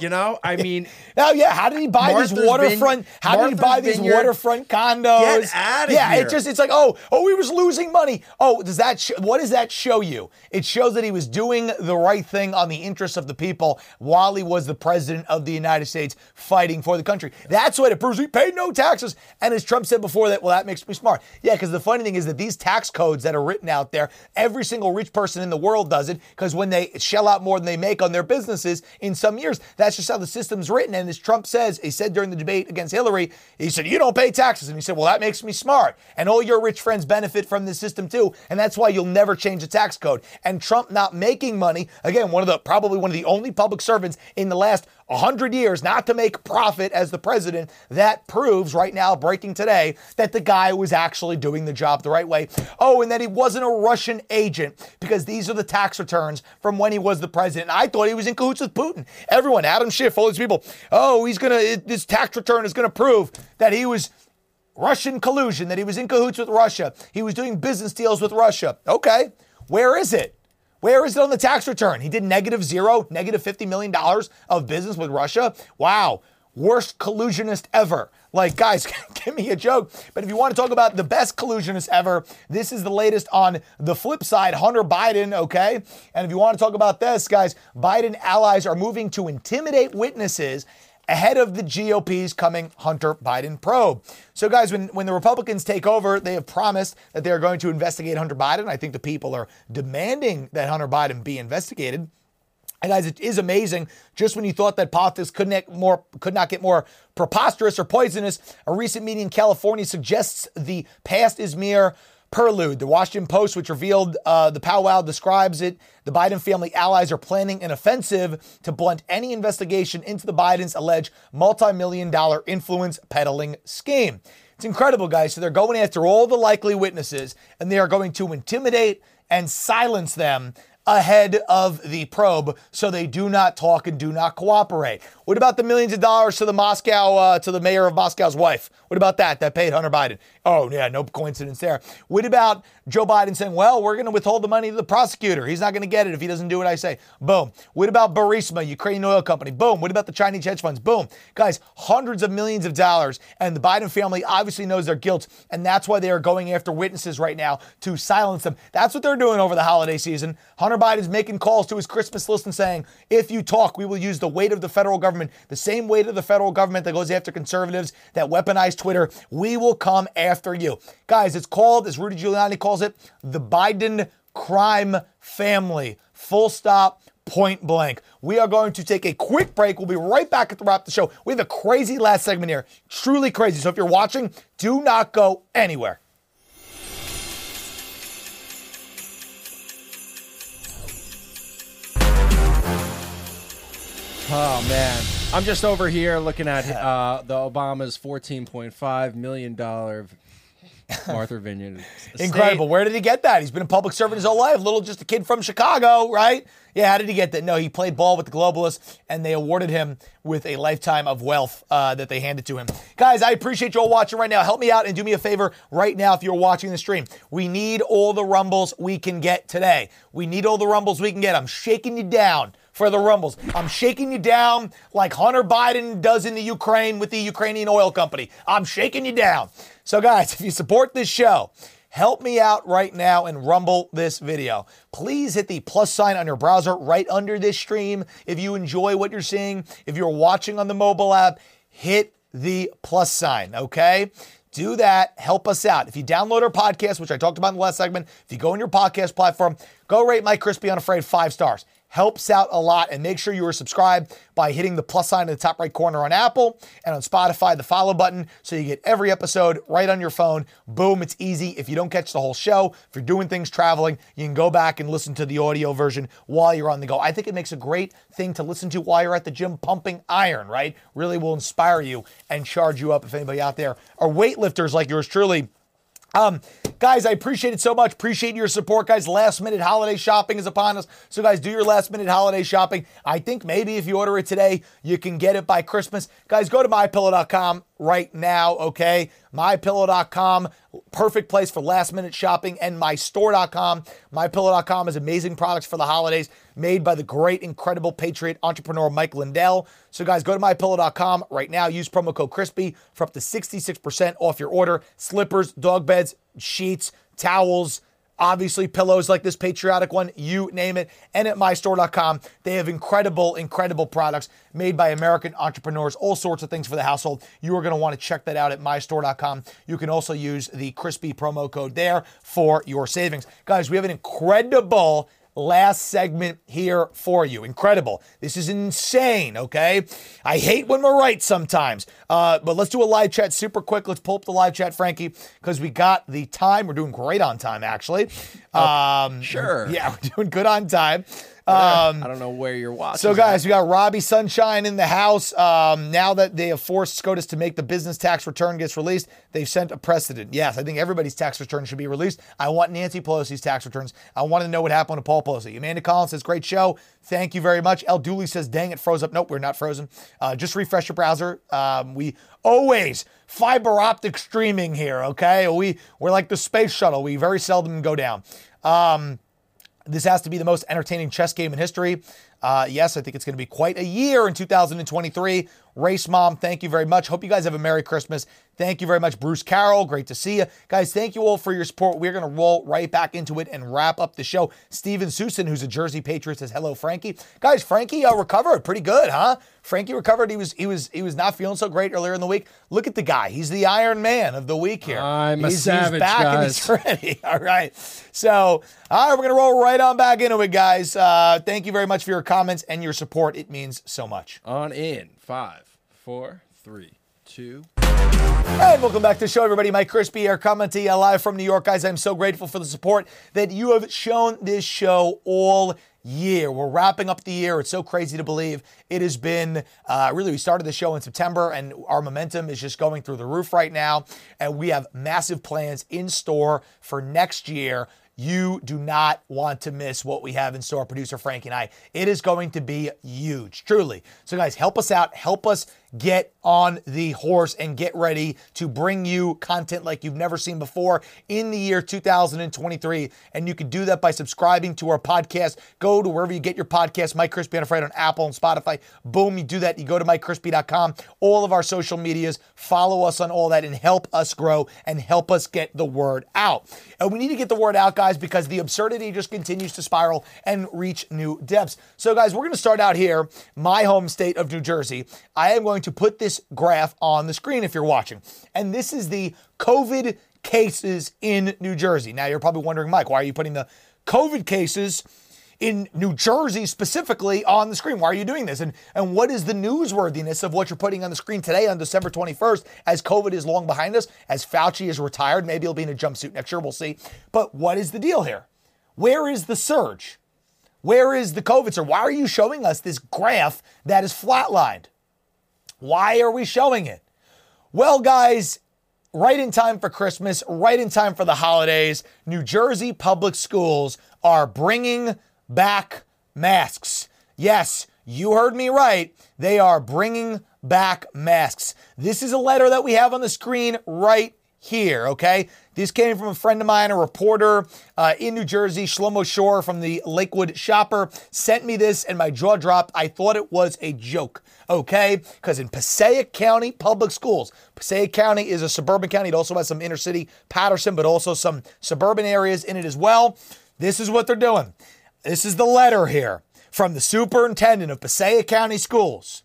You know, I mean, Now, oh, yeah, how did he buy Martha's these waterfront? Vine- how did he Martha's buy these Vineyard? waterfront condos? Get outta yeah, here. it just it's like oh oh he was losing money. Oh, does that sh- what does that show you? It shows that he was doing the right thing on the interests of the people while he was the president of the United States, fighting for the country. That's what it proves. He paid no taxes, and as Trump said before that, well, that makes me smart. Yeah, because the funny thing is that these tax codes that are written out there, every single rich person in the world does it because when they shell out more than they make on their businesses in some years, that's just how the system's written. And as Trump says, he said during the debate against Hillary, he said, You don't pay taxes. And he said, Well, that makes me smart. And all your rich friends benefit from this system too. And that's why you'll never change the tax code. And Trump not making money, again, one of the probably one of the only public servants in the last 100 years not to make profit as the president, that proves right now, breaking today, that the guy was actually doing the job the right way. Oh, and that he wasn't a Russian agent because these are the tax returns from when he was the president. I thought he was in cahoots with Putin. Everyone, Adam Schiff, all these people, oh, he's going to, this tax return is going to prove that he was Russian collusion, that he was in cahoots with Russia. He was doing business deals with Russia. Okay, where is it? Where is it on the tax return? He did negative zero, negative $50 million of business with Russia. Wow. Worst collusionist ever. Like, guys, give me a joke. But if you want to talk about the best collusionist ever, this is the latest on the flip side Hunter Biden, okay? And if you want to talk about this, guys, Biden allies are moving to intimidate witnesses ahead of the GOP's coming Hunter Biden probe. So, guys, when, when the Republicans take over, they have promised that they are going to investigate Hunter Biden. I think the people are demanding that Hunter Biden be investigated. And guys, it is amazing. Just when you thought that politics could not more could not get more preposterous or poisonous, a recent meeting in California suggests the past is mere prelude. The Washington Post, which revealed uh, the powwow, describes it. The Biden family allies are planning an offensive to blunt any investigation into the Bidens' alleged multi-million dollar influence peddling scheme. It's incredible, guys. So they're going after all the likely witnesses, and they are going to intimidate and silence them ahead of the probe so they do not talk and do not cooperate. What about the millions of dollars to the Moscow, uh, to the mayor of Moscow's wife? What about that? That paid Hunter Biden. Oh, yeah, no coincidence there. What about Joe Biden saying, well, we're going to withhold the money to the prosecutor. He's not going to get it if he doesn't do what I say. Boom. What about Burisma, Ukrainian oil company? Boom. What about the Chinese hedge funds? Boom. Guys, hundreds of millions of dollars. And the Biden family obviously knows their guilt. And that's why they are going after witnesses right now to silence them. That's what they're doing over the holiday season. Hunter Biden's making calls to his Christmas list and saying, if you talk, we will use the weight of the federal government, the same way of the federal government that goes after conservatives, that weaponize Twitter. We will come after you. Guys, it's called, as Rudy Giuliani calls it, the Biden crime family. Full stop. Point blank. We are going to take a quick break. We'll be right back at the wrap of the show. We have a crazy last segment here. Truly crazy. So if you're watching, do not go anywhere. Oh man, I'm just over here looking at uh, the Obama's 14.5 million dollar Martha Vineyard. Incredible. Where did he get that? He's been a public servant his whole life. Little just a kid from Chicago, right? Yeah, how did he get that? No, he played ball with the globalists, and they awarded him with a lifetime of wealth uh, that they handed to him. Guys, I appreciate you all watching right now. Help me out and do me a favor right now if you're watching the stream. We need all the rumbles we can get today. We need all the rumbles we can get. I'm shaking you down for the rumbles. I'm shaking you down like Hunter Biden does in the Ukraine with the Ukrainian oil company. I'm shaking you down. So, guys, if you support this show, help me out right now and rumble this video. Please hit the plus sign on your browser right under this stream. If you enjoy what you're seeing, if you're watching on the mobile app, hit the plus sign, okay? Do that. Help us out. If you download our podcast, which I talked about in the last segment, if you go in your podcast platform, go rate Mike Crispi Unafraid five stars. Helps out a lot. And make sure you are subscribed by hitting the plus sign in the top right corner on Apple and on Spotify, the follow button, so you get every episode right on your phone. Boom, it's easy. If you don't catch the whole show, if you're doing things traveling, you can go back and listen to the audio version while you're on the go. I think it makes a great thing to listen to while you're at the gym pumping iron, right? Really will inspire you and charge you up if anybody out there are weightlifters like yours truly um, guys, I appreciate it so much. Appreciate your support, guys. Last minute holiday shopping is upon us. So, guys, do your last minute holiday shopping. I think maybe if you order it today, you can get it by Christmas. Guys, go to mypillow.com right now, okay? MyPillow.com, perfect place for last minute shopping, and MyStore.com. MyPillow.com has amazing products for the holidays made by the great, incredible patriot entrepreneur Mike Lindell. So, guys, go to MyPillow.com right now. Use promo code CRISPY for up to 66% off your order. Slippers, dog beds, sheets, towels, obviously pillows like this patriotic one, you name it. And at mystore.com, they have incredible, incredible products made by American entrepreneurs, all sorts of things for the household. You are going to want to check that out at mystore.com. You can also use the crispy promo code there for your savings. Guys, we have an incredible last segment here for you. Incredible. This is insane, okay? I hate when we're right sometimes. Uh, but let's do a live chat super quick. Let's pull up the live chat, Frankie, because we got the time. We're doing great on time, actually. Um, sure. Yeah, we're doing good on time. Um, I don't know where you're watching. So, guys, we got Robbie Sunshine in the house. Um, now that they have forced SCOTUS to make the business tax return gets released, they've sent a precedent. Yes, I think everybody's tax return should be released. I want Nancy Pelosi's tax returns. I want to know what happened to Paul Pelosi. Amanda Collins says, great show. Thank you very much. El Dooley says, dang, it froze up. Nope, we're not frozen. Uh, just refresh your browser. Um, we always fiber optic streaming here, okay? We, we're like the space shuttle. We very seldom go down. Um, this has to be the most entertaining chess game in history. Uh, yes, I think it's going to be quite a year in 2023. Race Mom, thank you very much. Hope you guys have a Merry Christmas. Thank you very much, Bruce Carroll. Great to see you. Guys, thank you all for your support. We're going to roll right back into it and wrap up the show. Steven Susan, who's a Jersey Patriot, says, hello, Frankie. Guys, Frankie uh, recovered pretty good, huh? Frankie recovered. He was he was he was not feeling so great earlier in the week. Look at the guy. He's the Iron Man of the week here. I'm he's, a savage, he's back guys. and he's ready. All right. So, all right, we're going to roll right on back into it, guys. Uh, thank you very much for your comments and your support. It means so much. On in five, four, three, two. And welcome back to the show, everybody. Mike Crispi here, coming to you live from New York, guys. I'm so grateful for the support that you have shown this show all year. We're wrapping up the year. It's so crazy to believe. It has been uh, really, we started the show in September and our momentum is just going through the roof right now. And we have massive plans in store for next year. You do not want to miss what we have in store, producer Frank and I. It is going to be huge, truly. So, guys, help us out. Help us get on the horse and get ready to bring you content like you've never seen before in the year 2023. And you can do that by subscribing to our podcast. Go to wherever you get your podcast, Mike Crispi Friday on Apple and Spotify. Boom, you do that. You go to MikeCrispi.com, all of our social medias, follow us on all that and help us grow and help us get the word out. And we need to get the word out, guys, because the absurdity just continues to spiral and reach new depths. So, guys, we're going to start out here, my home state of New Jersey. I am going to put this graph on the screen if you're watching. And this is the COVID cases in New Jersey. Now, you're probably wondering, Mike, why are you putting the COVID cases in New Jersey specifically on the screen? Why are you doing this? And, and what is the newsworthiness of what you're putting on the screen today on December 21st as COVID is long behind us, as Fauci is retired? Maybe he'll be in a jumpsuit next year. We'll see. But what is the deal here? Where is the surge? Where is the COVID surge? Why are you showing us this graph that is flatlined? Why are we showing it? Well, guys, right in time for Christmas, right in time for the holidays, New Jersey public schools are bringing back masks. Yes, you heard me right. They are bringing back masks. This is a letter that we have on the screen right here, okay? This came from a friend of mine, a reporter uh, in New Jersey, Shlomo Shore from the Lakewood Shopper, sent me this and my jaw dropped. I thought it was a joke, okay? Because in Passaic County Public Schools, Passaic County is a suburban county. It also has some inner city, Paterson, but also some suburban areas in it as well. This is what they're doing. This is the letter here from the superintendent of Passaic County Schools.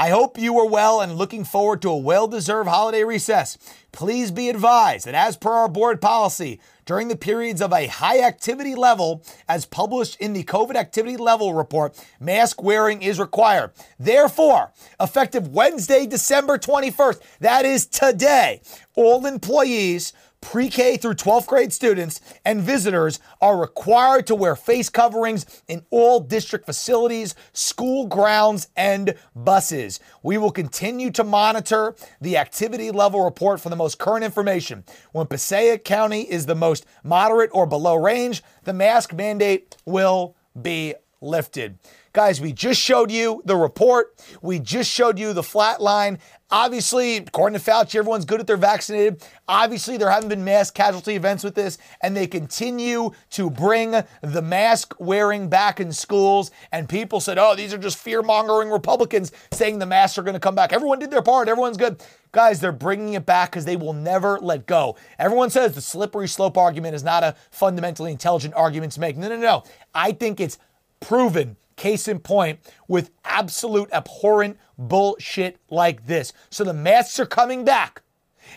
I hope you are well and looking forward to a well deserved holiday recess. Please be advised that, as per our board policy, during the periods of a high activity level, as published in the COVID activity level report, mask wearing is required. Therefore, effective Wednesday, December 21st, that is today, all employees pre K through 12th grade students and visitors are required to wear face coverings in all district facilities, school grounds, and buses. We will continue to monitor the activity level report for the most current information. When Passaic County is the most moderate or below range, the mask mandate will be lifted. Guys, we just showed you the report. We just showed you the flat line. Obviously, according to Fauci, everyone's good if they're vaccinated. Obviously, there haven't been mass casualty events with this, and they continue to bring the mask wearing back in schools. And people said, oh, these are just fear mongering Republicans saying the masks are going to come back. Everyone did their part. Everyone's good. Guys, they're bringing it back because they will never let go. Everyone says the slippery slope argument is not a fundamentally intelligent argument to make. No, no, no. I think it's proven Case in point, with absolute abhorrent bullshit like this. So the masks are coming back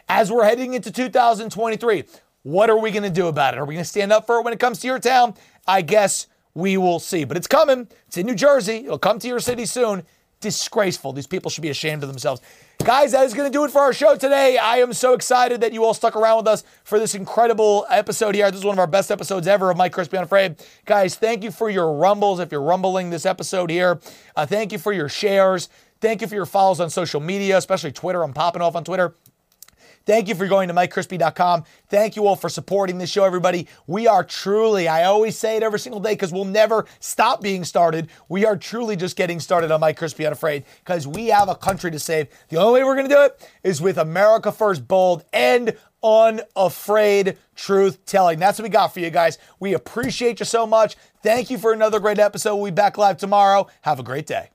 as we're heading into 2023. What are we going to do about it? Are we going to stand up for it when it comes to your town? I guess we will see. But it's coming. It's in New Jersey. It'll come to your city soon. Disgraceful. These people should be ashamed of themselves. Guys, that is going to do it for our show today. I am so excited that you all stuck around with us for this incredible episode here. This is one of our best episodes ever of Mike Crispi Unafraid. Guys, thank you for your rumbles if you're rumbling this episode here. Uh, thank you for your shares. Thank you for your follows on social media, especially Twitter. I'm popping off on Twitter. Thank you for going to MikeCrispi.com. Thank you all for supporting this show, everybody. We are truly, I always say it every single day because we'll never stop being started. We are truly just getting started on Mike Crispi Unafraid because we have a country to save. The only way we're going to do it is with America First Bold and unafraid truth telling. That's what we got for you guys. We appreciate you so much. Thank you for another great episode. We'll be back live tomorrow. Have a great day.